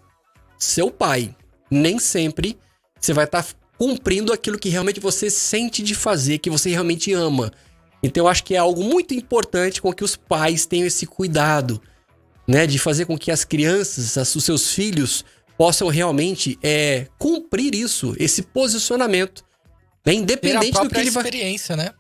seu pai. Nem sempre você vai estar tá cumprindo aquilo que realmente você sente de fazer, que você realmente ama. Então eu acho que é algo muito importante com que os pais tenham esse cuidado, né, de fazer com que as crianças, os seus filhos, possam realmente é, cumprir isso, esse posicionamento é independente do que ele vai. experiência, né?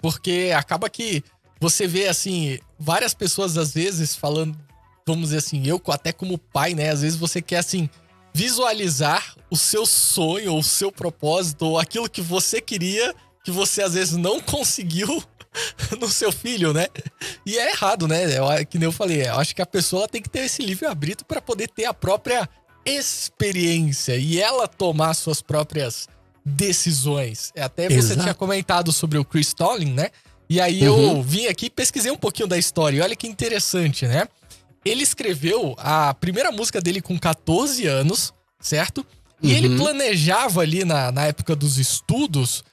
Porque acaba que você vê, assim, várias pessoas às vezes falando, vamos dizer assim, eu até como pai, né? Às vezes você quer, assim, visualizar o seu sonho, ou o seu propósito, ou aquilo que você queria, que você às vezes não [LAUGHS] conseguiu [LAUGHS] no seu filho, né? E é errado, né? Eu, que nem eu falei, eu acho que a pessoa tem que ter esse livre-arbítrio para poder ter a própria experiência e ela tomar suas próprias decisões. É, até você Exato. tinha comentado sobre o Chris Tolling, né? E aí uhum. eu vim aqui pesquisei um pouquinho da história. E olha que interessante, né? Ele escreveu a primeira música dele com 14 anos, certo? E uhum. ele planejava ali na, na época dos estudos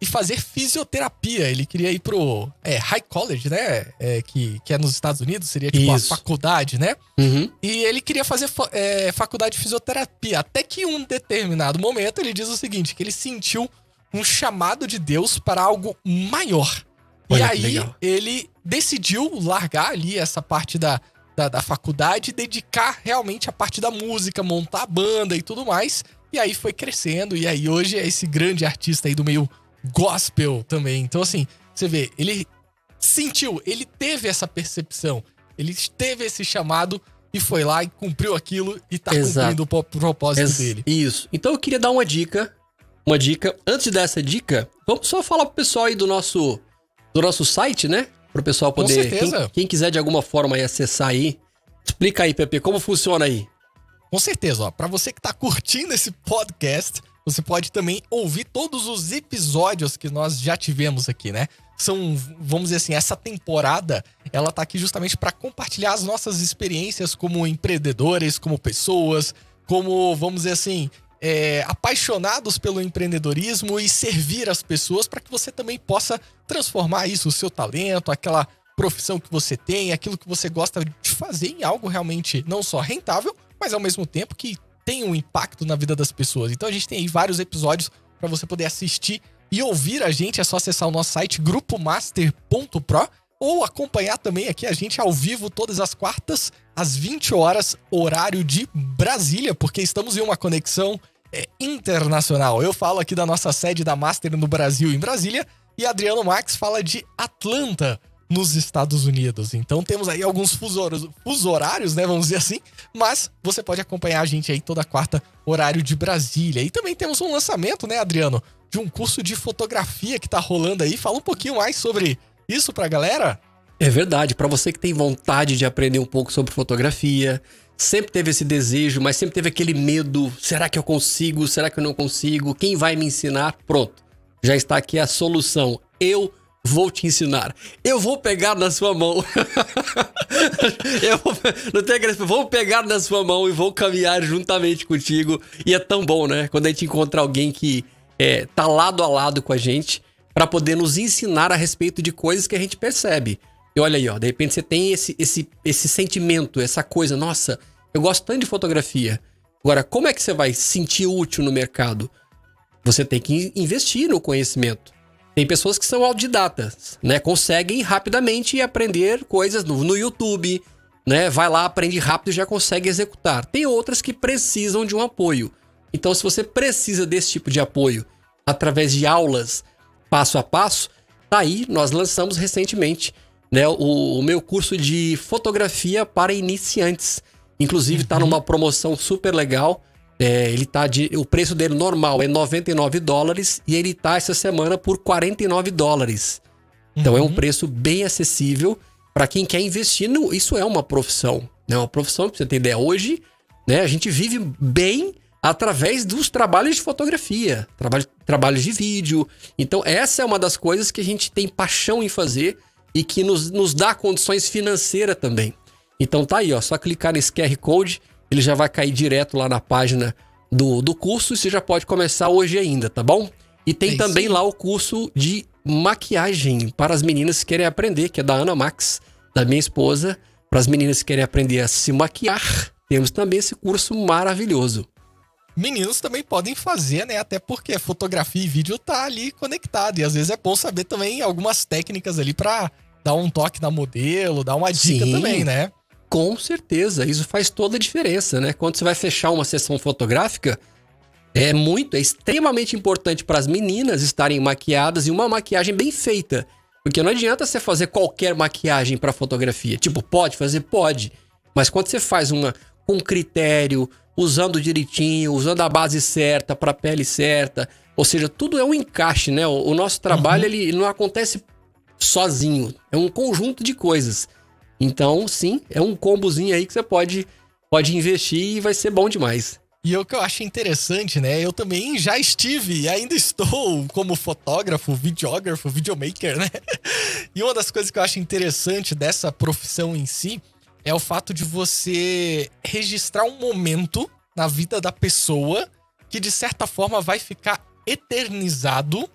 e fazer fisioterapia. Ele queria ir pro é, High College, né? É, que, que é nos Estados Unidos, seria tipo Isso. a faculdade, né? Uhum. E ele queria fazer é, faculdade de fisioterapia. Até que em um determinado momento ele diz o seguinte: que ele sentiu um chamado de Deus para algo maior. Olha e aí ele decidiu largar ali essa parte da, da, da faculdade e dedicar realmente a parte da música, montar a banda e tudo mais. E aí foi crescendo, e aí hoje é esse grande artista aí do meio gospel também. Então, assim, você vê, ele sentiu, ele teve essa percepção, ele teve esse chamado e foi lá e cumpriu aquilo e tá Exato. cumprindo o propósito Ex dele. Isso. Então eu queria dar uma dica. Uma dica. Antes dessa dica, vamos só falar pro pessoal aí do nosso, do nosso site, né? Pro pessoal poder. Quem, quem quiser de alguma forma aí acessar aí. Explica aí, Pepe, como funciona aí. Com certeza, ó. Pra você que tá curtindo esse podcast, você pode também ouvir todos os episódios que nós já tivemos aqui, né? São, vamos dizer assim, essa temporada, ela tá aqui justamente para compartilhar as nossas experiências como empreendedores, como pessoas, como, vamos dizer assim, é, apaixonados pelo empreendedorismo e servir as pessoas para que você também possa transformar isso, o seu talento, aquela profissão que você tem, aquilo que você gosta de fazer em algo realmente não só rentável, mas ao mesmo tempo que tem um impacto na vida das pessoas. Então a gente tem aí vários episódios para você poder assistir e ouvir a gente. É só acessar o nosso site grupomaster.pro ou acompanhar também aqui a gente ao vivo todas as quartas às 20 horas, horário de Brasília, porque estamos em uma conexão é, internacional. Eu falo aqui da nossa sede da Master no Brasil, em Brasília, e Adriano Max fala de Atlanta, nos Estados Unidos. Então temos aí alguns fuso horários, né? Vamos dizer assim. Mas você pode acompanhar a gente aí toda quarta, horário de Brasília. E também temos um lançamento, né, Adriano? De um curso de fotografia que tá rolando aí. Fala um pouquinho mais sobre isso pra galera. É verdade, para você que tem vontade de aprender um pouco sobre fotografia, sempre teve esse desejo, mas sempre teve aquele medo: será que eu consigo? Será que eu não consigo? Quem vai me ensinar? Pronto. Já está aqui a solução. Eu vou te ensinar. Eu vou pegar na sua mão. [LAUGHS] eu vou, não tem aquele, vou pegar na sua mão e vou caminhar juntamente contigo. E é tão bom, né? Quando a gente encontra alguém que é, tá lado a lado com a gente para poder nos ensinar a respeito de coisas que a gente percebe. E olha aí, ó, de repente você tem esse, esse, esse sentimento, essa coisa, nossa, eu gosto tanto de fotografia. Agora, como é que você vai se sentir útil no mercado? Você tem que investir no conhecimento. Tem pessoas que são autodidatas, né? Conseguem rapidamente aprender coisas no, no YouTube, né? Vai lá, aprende rápido e já consegue executar. Tem outras que precisam de um apoio. Então, se você precisa desse tipo de apoio através de aulas passo a passo, tá aí, nós lançamos recentemente né, o, o meu curso de fotografia para iniciantes. Inclusive, está numa promoção super legal. É, ele tá de. O preço dele normal é 99 dólares e ele tá essa semana por 49 dólares. Então uhum. é um uhum. preço bem acessível para quem quer investir. No, isso é uma profissão. É uma profissão, pra você ter ideia. Hoje, né, a gente vive bem através dos trabalhos de fotografia, trabalho, trabalhos de vídeo. Então, essa é uma das coisas que a gente tem paixão em fazer e que nos, nos dá condições financeiras também. Então tá aí, ó, só clicar nesse QR Code, ele já vai cair direto lá na página do, do curso e você já pode começar hoje ainda, tá bom? E tem é também lá o curso de maquiagem para as meninas que querem aprender, que é da Ana Max, da minha esposa. Para as meninas que querem aprender a se maquiar, temos também esse curso maravilhoso. Meninos também podem fazer, né? Até porque fotografia e vídeo tá ali conectado. E às vezes é bom saber também algumas técnicas ali para dar um toque na modelo, dar uma dica Sim, também, né? Com certeza, isso faz toda a diferença, né? Quando você vai fechar uma sessão fotográfica, é muito, é extremamente importante para as meninas estarem maquiadas e uma maquiagem bem feita. Porque não adianta você fazer qualquer maquiagem para fotografia. Tipo, pode fazer? Pode. Mas quando você faz uma com critério, usando direitinho, usando a base certa para a pele certa, ou seja, tudo é um encaixe, né? O, o nosso trabalho uhum. ele, ele não acontece sozinho. É um conjunto de coisas. Então, sim, é um combozinho aí que você pode, pode investir e vai ser bom demais. E o que eu acho interessante, né? Eu também já estive e ainda estou como fotógrafo, videógrafo, videomaker, né? [LAUGHS] E uma das coisas que eu acho interessante dessa profissão em si é o fato de você registrar um momento na vida da pessoa que de certa forma vai ficar eternizado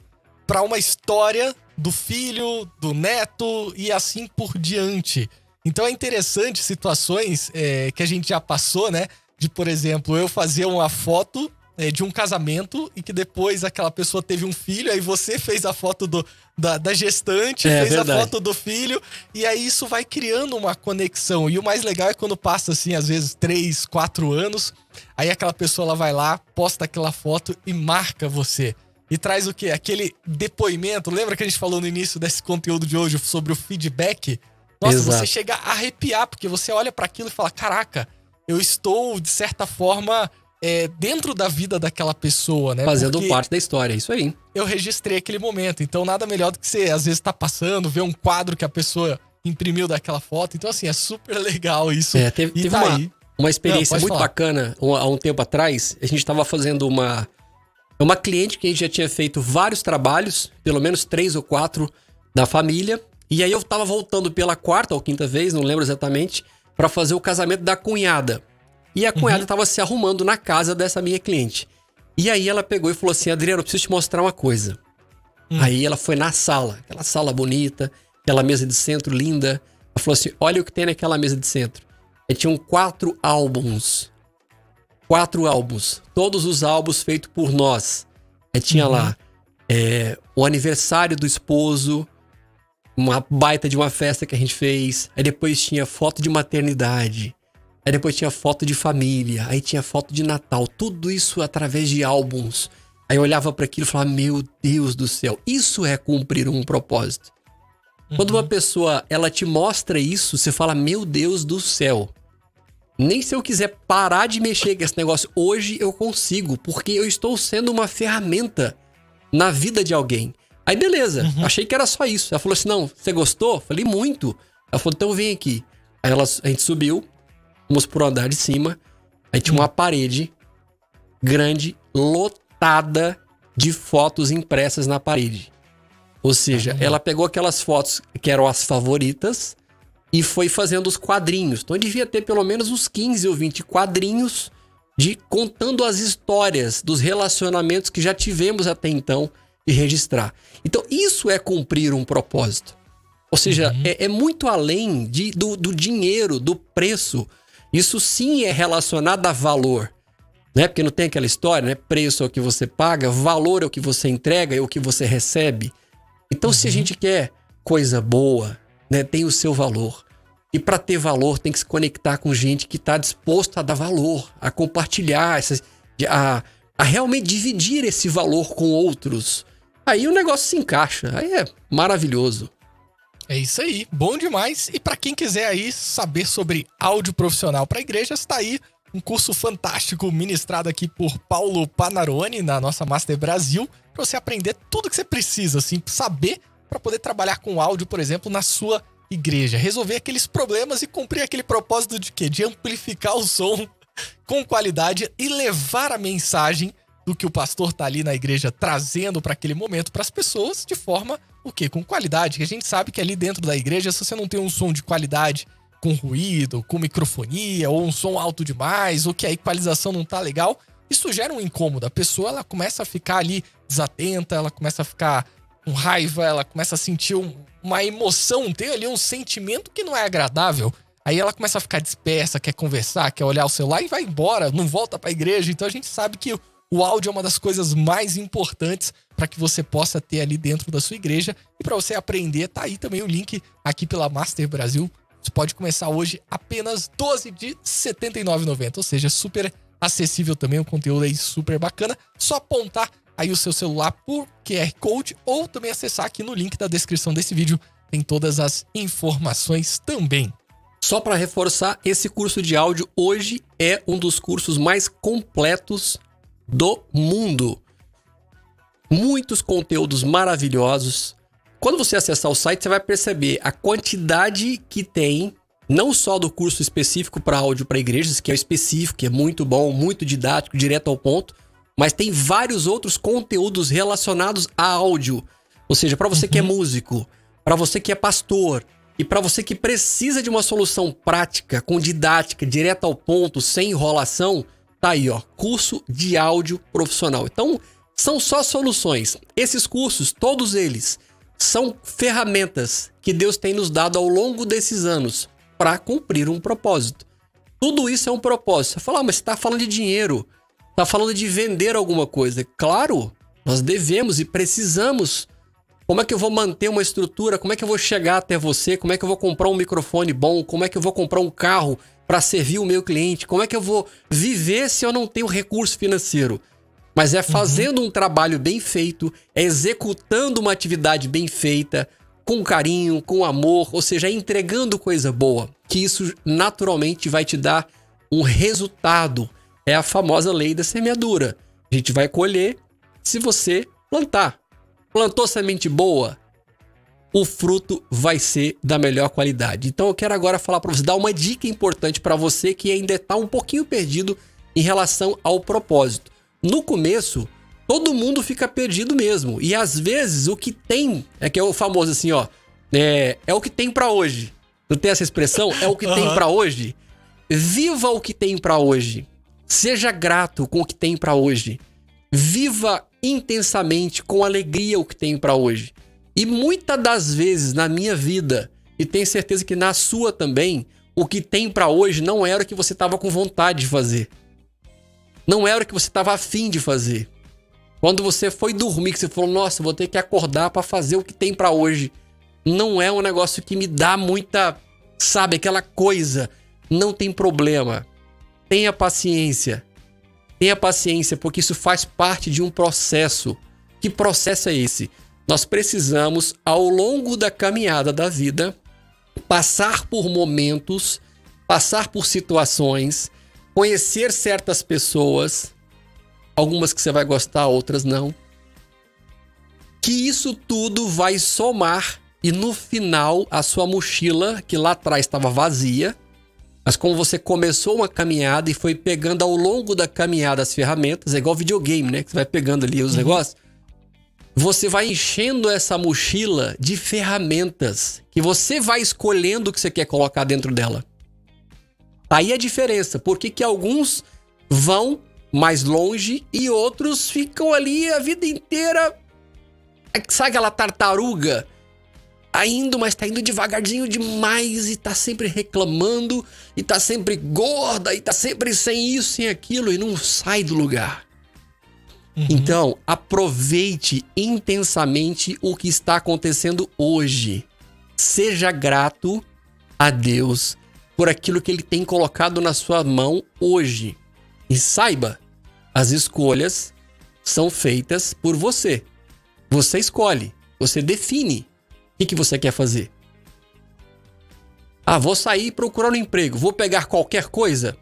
para uma história do filho, do neto e assim por diante. Então é interessante situações é, que a gente já passou, né? De, por exemplo, eu fazer uma foto é, de um casamento e que depois aquela pessoa teve um filho, aí você fez a foto do, da, da gestante, é, fez verdade. a foto do filho, e aí isso vai criando uma conexão. E o mais legal é quando passa, assim, às vezes, três, quatro anos, aí aquela pessoa ela vai lá, posta aquela foto e marca você e traz o quê? Aquele depoimento. Lembra que a gente falou no início desse conteúdo de hoje sobre o feedback? Nossa, Exato. você chega a arrepiar, porque você olha para aquilo e fala: caraca, eu estou, de certa forma, é, dentro da vida daquela pessoa, né? Fazendo porque parte da história, é isso aí. Eu registrei aquele momento. Então, nada melhor do que você, às vezes, tá passando, ver um quadro que a pessoa imprimiu daquela foto. Então, assim, é super [LAUGHS] legal isso. É, teve, teve tá uma, uma experiência Não, muito falar. bacana. há um tempo atrás, a gente estava fazendo uma uma cliente que a gente já tinha feito vários trabalhos, pelo menos três ou quatro da família. E aí eu tava voltando pela quarta ou quinta vez, não lembro exatamente, para fazer o casamento da cunhada. E a cunhada uhum. tava se arrumando na casa dessa minha cliente. E aí ela pegou e falou assim: Adriano, eu preciso te mostrar uma coisa. Uhum. Aí ela foi na sala, aquela sala bonita, aquela mesa de centro linda. Ela falou assim: olha o que tem naquela mesa de centro. E tinham quatro álbuns quatro álbuns. Todos os álbuns feitos por nós. Aí tinha uhum. lá é, o aniversário do esposo, uma baita de uma festa que a gente fez. Aí depois tinha foto de maternidade. Aí depois tinha foto de família. Aí tinha foto de Natal. Tudo isso através de álbuns. Aí eu olhava para aquilo e falava: Meu Deus do céu, isso é cumprir um propósito. Uhum. Quando uma pessoa ela te mostra isso, você fala: Meu Deus do céu, nem se eu quiser parar de mexer com esse negócio hoje eu consigo, porque eu estou sendo uma ferramenta na vida de alguém. Aí beleza, uhum. achei que era só isso. Ela falou assim: não, você gostou? Falei muito. Ela falou: então vem aqui. Aí ela, a gente subiu, fomos pro andar de cima. Aí tinha uma uhum. parede grande, lotada de fotos impressas na parede. Ou seja, uhum. ela pegou aquelas fotos que eram as favoritas e foi fazendo os quadrinhos. Então devia ter pelo menos uns 15 ou 20 quadrinhos de contando as histórias dos relacionamentos que já tivemos até então e registrar. Então isso é cumprir um propósito. Ou seja, uhum. é, é, muito além de, do, do dinheiro, do preço. Isso sim é relacionado a valor né? Porque não tem aquela história, né? Preço é o que você paga, valor é o que você entrega, é o que você recebe. Então, uhum. se a uhum. gente quer coisa boa, né? Tem o seu valor. E para ter valor, tem que se conectar com gente que está disposto a dar valor, a compartilhar, essas, a, a realmente dividir esse valor com outros. Aí o negócio se encaixa. Aí é maravilhoso. É isso aí, bom demais. E para quem quiser aí saber sobre áudio profissional para igreja, está aí um curso fantástico ministrado aqui por Paulo Panarone na nossa Master Brasil, para você aprender tudo que você precisa, assim, saber para poder trabalhar com áudio, por exemplo, na sua igreja, resolver aqueles problemas e cumprir aquele propósito de quê? De amplificar o som [LAUGHS] com qualidade e levar a mensagem do que o pastor tá ali na igreja trazendo para aquele momento para as pessoas de forma o quê? Com qualidade, que a gente sabe que ali dentro da igreja, se você não tem um som de qualidade, com ruído, com microfonia, ou um som alto demais, ou que a equalização não tá legal, isso gera um incômodo. A pessoa ela começa a ficar ali desatenta, ela começa a ficar com raiva, ela começa a sentir um, uma emoção, tem ali um sentimento que não é agradável. Aí ela começa a ficar dispersa, quer conversar, quer olhar o celular e vai embora, não volta para a igreja. Então a gente sabe que o áudio é uma das coisas mais importantes para que você possa ter ali dentro da sua igreja. E para você aprender, tá aí também o link aqui pela Master Brasil você pode começar hoje apenas 12 de R$ 79,90, ou seja, super acessível também, o conteúdo aí super bacana. Só apontar aí o seu celular por QR Code ou também acessar aqui no link da descrição desse vídeo, tem todas as informações também. Só para reforçar, esse curso de áudio hoje é um dos cursos mais completos do mundo. Muitos conteúdos maravilhosos, quando você acessar o site, você vai perceber a quantidade que tem, não só do curso específico para áudio para igrejas, que é específico, que é muito bom, muito didático, direto ao ponto, mas tem vários outros conteúdos relacionados a áudio. Ou seja, para você uhum. que é uhum. músico, para você que é pastor, e para você que precisa de uma solução prática, com didática, direto ao ponto, sem enrolação, tá aí, ó, curso de áudio profissional. Então, são só soluções. Esses cursos, todos eles, são ferramentas que Deus tem nos dado ao longo desses anos para cumprir um propósito. Tudo isso é um propósito. Você fala, ah, mas você está falando de dinheiro, está falando de vender alguma coisa. Claro, nós devemos e precisamos. Como é que eu vou manter uma estrutura? Como é que eu vou chegar até você? Como é que eu vou comprar um microfone bom? Como é que eu vou comprar um carro para servir o meu cliente? Como é que eu vou viver se eu não tenho recurso financeiro? Mas é fazendo uhum. um trabalho bem feito, é executando uma atividade bem feita, com carinho, com amor, ou seja, entregando coisa boa, que isso naturalmente vai te dar um resultado. É a famosa lei da semeadura. A gente vai colher se você plantar. Plantou semente boa, o fruto vai ser da melhor qualidade. Então eu quero agora falar para você, dar uma dica importante para você que ainda está um pouquinho perdido em relação ao propósito. No começo, todo mundo fica perdido mesmo. E às vezes o que tem, é que é o famoso assim, ó, é, é o que tem para hoje. Não tem essa expressão? É o que uhum. tem para hoje. Viva o que tem para hoje. Seja grato com o que tem para hoje. Viva intensamente, com alegria o que tem para hoje. E muitas das vezes na minha vida, e tenho certeza que na sua também, o que tem para hoje não era o que você estava com vontade de fazer. Não era o que você estava afim de fazer. Quando você foi dormir, que você falou, nossa, vou ter que acordar para fazer o que tem para hoje. Não é um negócio que me dá muita, sabe, aquela coisa. Não tem problema. Tenha paciência. Tenha paciência, porque isso faz parte de um processo. Que processo é esse? Nós precisamos, ao longo da caminhada da vida, passar por momentos, passar por situações conhecer certas pessoas, algumas que você vai gostar, outras não. Que isso tudo vai somar e no final a sua mochila, que lá atrás estava vazia, mas como você começou uma caminhada e foi pegando ao longo da caminhada as ferramentas, é igual videogame, né? Que você vai pegando ali os uhum. negócios. Você vai enchendo essa mochila de ferramentas que você vai escolhendo o que você quer colocar dentro dela. Aí a diferença, porque que alguns vão mais longe e outros ficam ali a vida inteira. Sabe aquela tartaruga? Indo, mas tá indo devagarzinho demais e tá sempre reclamando e tá sempre gorda e tá sempre sem isso, sem aquilo e não sai do lugar. Uhum. Então, aproveite intensamente o que está acontecendo hoje. Seja grato a Deus por aquilo que ele tem colocado na sua mão hoje. E saiba, as escolhas são feitas por você. Você escolhe, você define o que, você quer fazer. Ah, vou sair procurando um emprego, vou pegar qualquer coisa.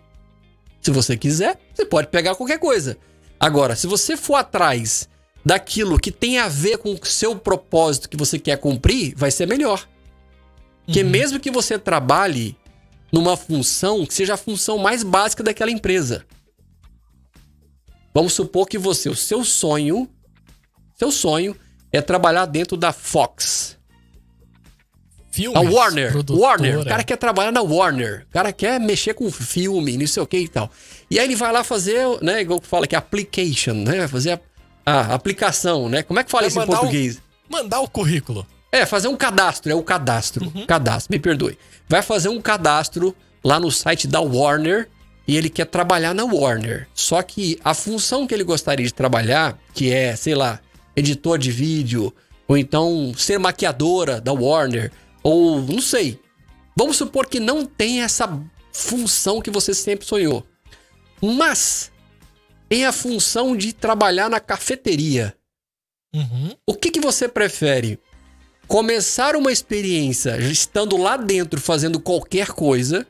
Se você quiser, você pode pegar qualquer coisa. Agora, se você for atrás daquilo que tem a ver com o seu propósito que você quer cumprir, vai ser melhor. Porque uhum. mesmo que você trabalhe numa função que seja a função mais básica daquela empresa. Vamos supor que você, o seu sonho, seu sonho é trabalhar dentro da Fox. Filmes, a Warner. Produtora. Warner. O cara quer trabalhar na Warner. O cara quer mexer com filme, não sei o que e tal. E aí ele vai lá fazer, né, igual que fala que é application, né? Fazer a, a aplicação, né? Como é que fala isso em português? O, mandar o currículo. É, fazer um cadastro, é o cadastro. Uhum. Cadastro, me perdoe. Vai fazer um cadastro lá no site da Warner e ele quer trabalhar na Warner. Só que a função que ele gostaria de trabalhar, que é, sei lá, editor de vídeo, ou então ser maquiadora da Warner, ou não sei. Vamos supor que não tem essa função que você sempre sonhou. Mas tem a função de trabalhar na cafeteria. Uhum. O que, que você prefere? Começar uma experiência estando lá dentro fazendo qualquer coisa.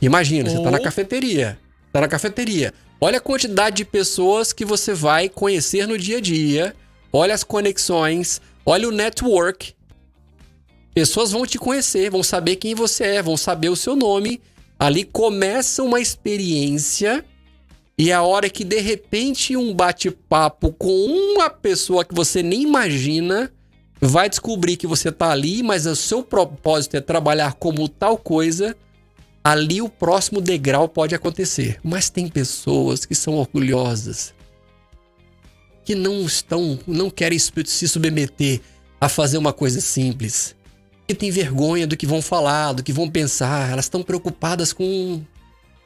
Imagina, Ou... você tá na cafeteria. Tá na cafeteria. Olha a quantidade de pessoas que você vai conhecer no dia a dia. Olha as conexões. Olha o network. Pessoas vão te conhecer, vão saber quem você é, vão saber o seu nome Ali começa uma experiência e é a hora que de repente um bate-papo com uma pessoa que você nem imagina vai descobrir que você tá ali, mas o seu propósito é trabalhar como tal coisa, ali o próximo degrau pode acontecer. Mas tem pessoas que são orgulhosas, que não estão, não querem se submeter a fazer uma coisa simples que têm vergonha do que vão falar, do que vão pensar. Elas estão preocupadas com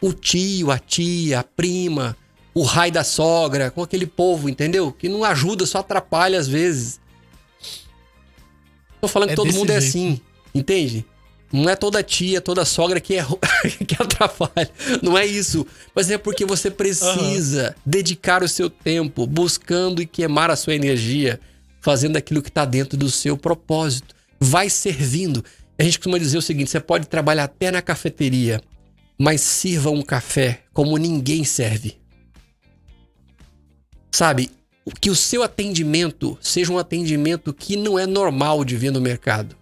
o tio, a tia, a prima, o raio da sogra, com aquele povo, entendeu? Que não ajuda, só atrapalha às vezes. Tô falando é que todo mundo é jeito. é assim, entende? Não é toda tia, toda sogra que, é, [LAUGHS] que atrapalha. Não é isso. Mas é porque você precisa uhum. dedicar o seu tempo buscando e queimar a sua energia, fazendo aquilo que está dentro do seu propósito vai servindo. A gente costuma dizer o seguinte: você pode trabalhar até na cafeteria, mas sirva um café como ninguém serve. Sabe? Que o seu atendimento seja um atendimento que não é normal de ver no mercado.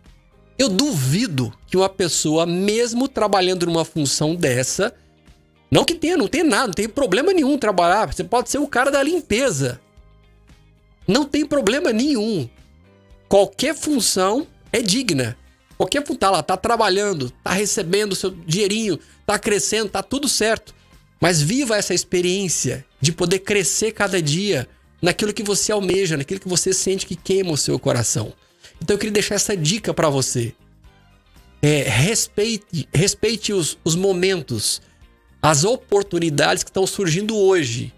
Eu duvido que uma pessoa, mesmo trabalhando numa função dessa, não que tenha, não tem nada, não tem problema nenhum trabalhar. Você pode ser o cara da limpeza. Não tem problema nenhum. Qualquer função é digna. Qualquer tá lá, tá trabalhando, tá recebendo seu dinheirinho, tá crescendo, tá tudo certo. Mas viva essa experiência de poder crescer cada dia naquilo que você almeja, naquilo que você sente que queima o seu coração. Então eu queria deixar essa dica para você. É, respeite, respeite os, os momentos, as oportunidades que estão surgindo hoje,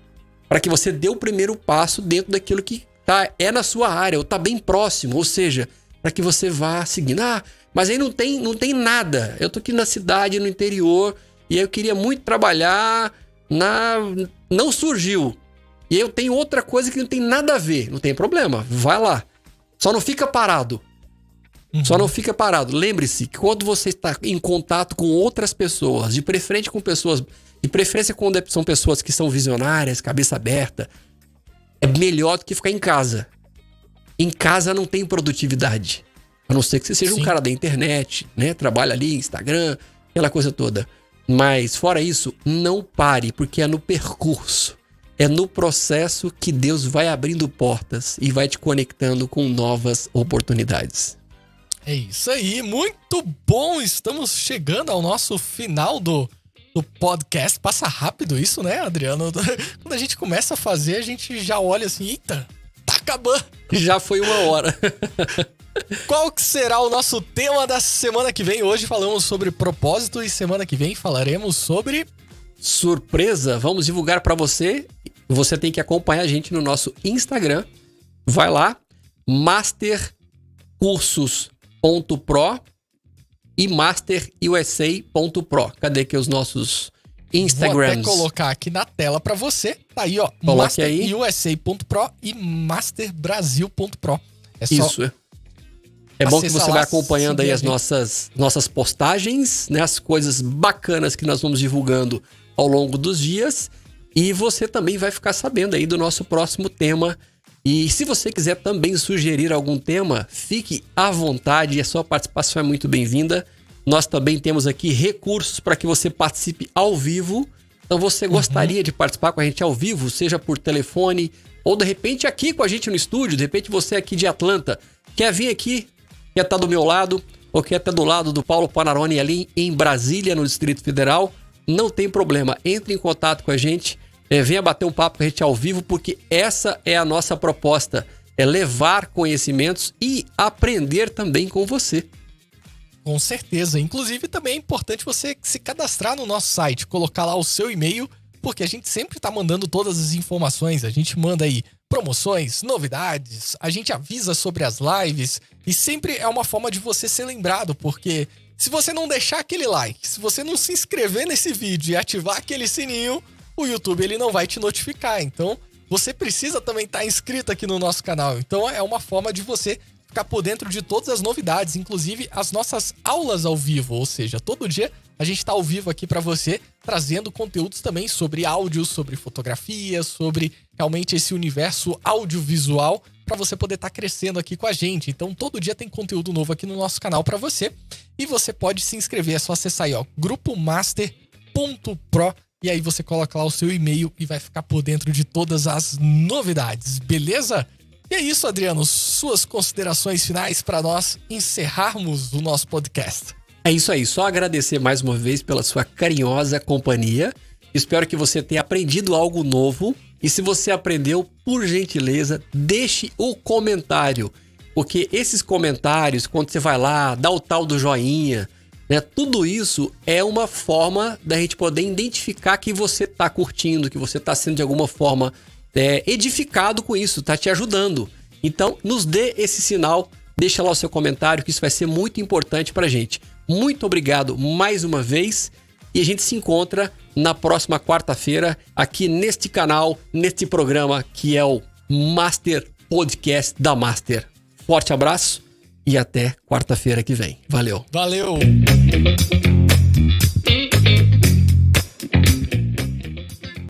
para que você dê o primeiro passo dentro daquilo que tá, é na sua área, ou está bem próximo, ou seja, para que você vá seguindo. Ah, mas aí não tem, não tem nada. Eu tô aqui na cidade, no interior, e eu queria muito trabalhar na não surgiu. E eu tenho outra coisa que não tem nada a ver, não tem problema, vai lá. Só não fica parado. Uhum. Só não fica parado. Lembre-se que quando você está em contato com outras pessoas, de preferência com pessoas, de preferência quando é, são pessoas que são visionárias, cabeça aberta, é melhor do que ficar em casa. Em casa não tem produtividade. A não ser que você seja Sim. um cara da internet, né? Trabalha ali, Instagram, aquela coisa toda. Mas fora isso, não pare, porque é no percurso. É no processo que Deus vai abrindo portas e vai te conectando com novas oportunidades. É isso aí, muito bom! Estamos chegando ao nosso final do, do podcast. Passa rápido isso, né, Adriano? [LAUGHS] Quando a gente começa a fazer, a gente já olha assim, eita, tá acabando. [LAUGHS] Já foi uma hora. [LAUGHS] Qual que será o nosso tema da semana que vem? Hoje falamos sobre propósito e semana que vem falaremos sobre surpresa. Vamos divulgar para você. Você tem que acompanhar a gente no nosso Instagram. Vai lá, mastercursos.pro e masterusa.pro. Cadê que os nossos Instagrams? Vou até colocar aqui na tela para você. Tá aí, ó. masterusa.pro e masterbrasil.pro. É só Isso. É bom que você vai acompanhando aí as nossas, nossas postagens, né? As coisas bacanas que nós vamos divulgando ao longo dos dias. E você também vai ficar sabendo aí do nosso próximo tema. E se você quiser também sugerir algum tema, fique à vontade, a sua participação é muito bem-vinda. Nós também temos aqui recursos para que você participe ao vivo. Então você uhum. gostaria de participar com a gente ao vivo, seja por telefone ou de repente aqui com a gente no estúdio, de repente você aqui de Atlanta quer vir aqui quer estar do meu lado ou quer estar do lado do Paulo Panarone ali em Brasília, no Distrito Federal, não tem problema. Entre em contato com a gente, é, venha bater um papo com a gente ao vivo, porque essa é a nossa proposta. É levar conhecimentos e aprender também com você. Com certeza. Inclusive, também é importante você se cadastrar no nosso site, colocar lá o seu e-mail, porque a gente sempre está mandando todas as informações. A gente manda aí promoções, novidades, a gente avisa sobre as lives e sempre é uma forma de você ser lembrado, porque se você não deixar aquele like, se você não se inscrever nesse vídeo e ativar aquele sininho, o YouTube ele não vai te notificar. Então, você precisa também estar tá inscrito aqui no nosso canal. Então, é uma forma de você ficar por dentro de todas as novidades, inclusive as nossas aulas ao vivo, ou seja, todo dia a gente está ao vivo aqui para você, trazendo conteúdos também sobre áudio, sobre fotografia, sobre realmente esse universo audiovisual para você poder estar tá crescendo aqui com a gente. Então, todo dia tem conteúdo novo aqui no nosso canal para você. E você pode se inscrever, é só acessar aí, ó, grupomaster.pro e aí você coloca lá o seu e-mail e vai ficar por dentro de todas as novidades, beleza? E é isso, Adriano. Suas considerações finais para nós encerrarmos o nosso podcast. É isso aí, só agradecer mais uma vez pela sua carinhosa companhia. Espero que você tenha aprendido algo novo. E se você aprendeu, por gentileza, deixe o comentário. Porque esses comentários, quando você vai lá, dá o tal do joinha, né? Tudo isso é uma forma da gente poder identificar que você está curtindo, que você está sendo de alguma forma é, edificado com isso, está te ajudando. Então, nos dê esse sinal, deixa lá o seu comentário, que isso vai ser muito importante para gente. Muito obrigado mais uma vez e a gente se encontra na próxima quarta-feira aqui neste canal, neste programa que é o Master Podcast da Master. Forte abraço e até quarta-feira que vem. Valeu. Valeu.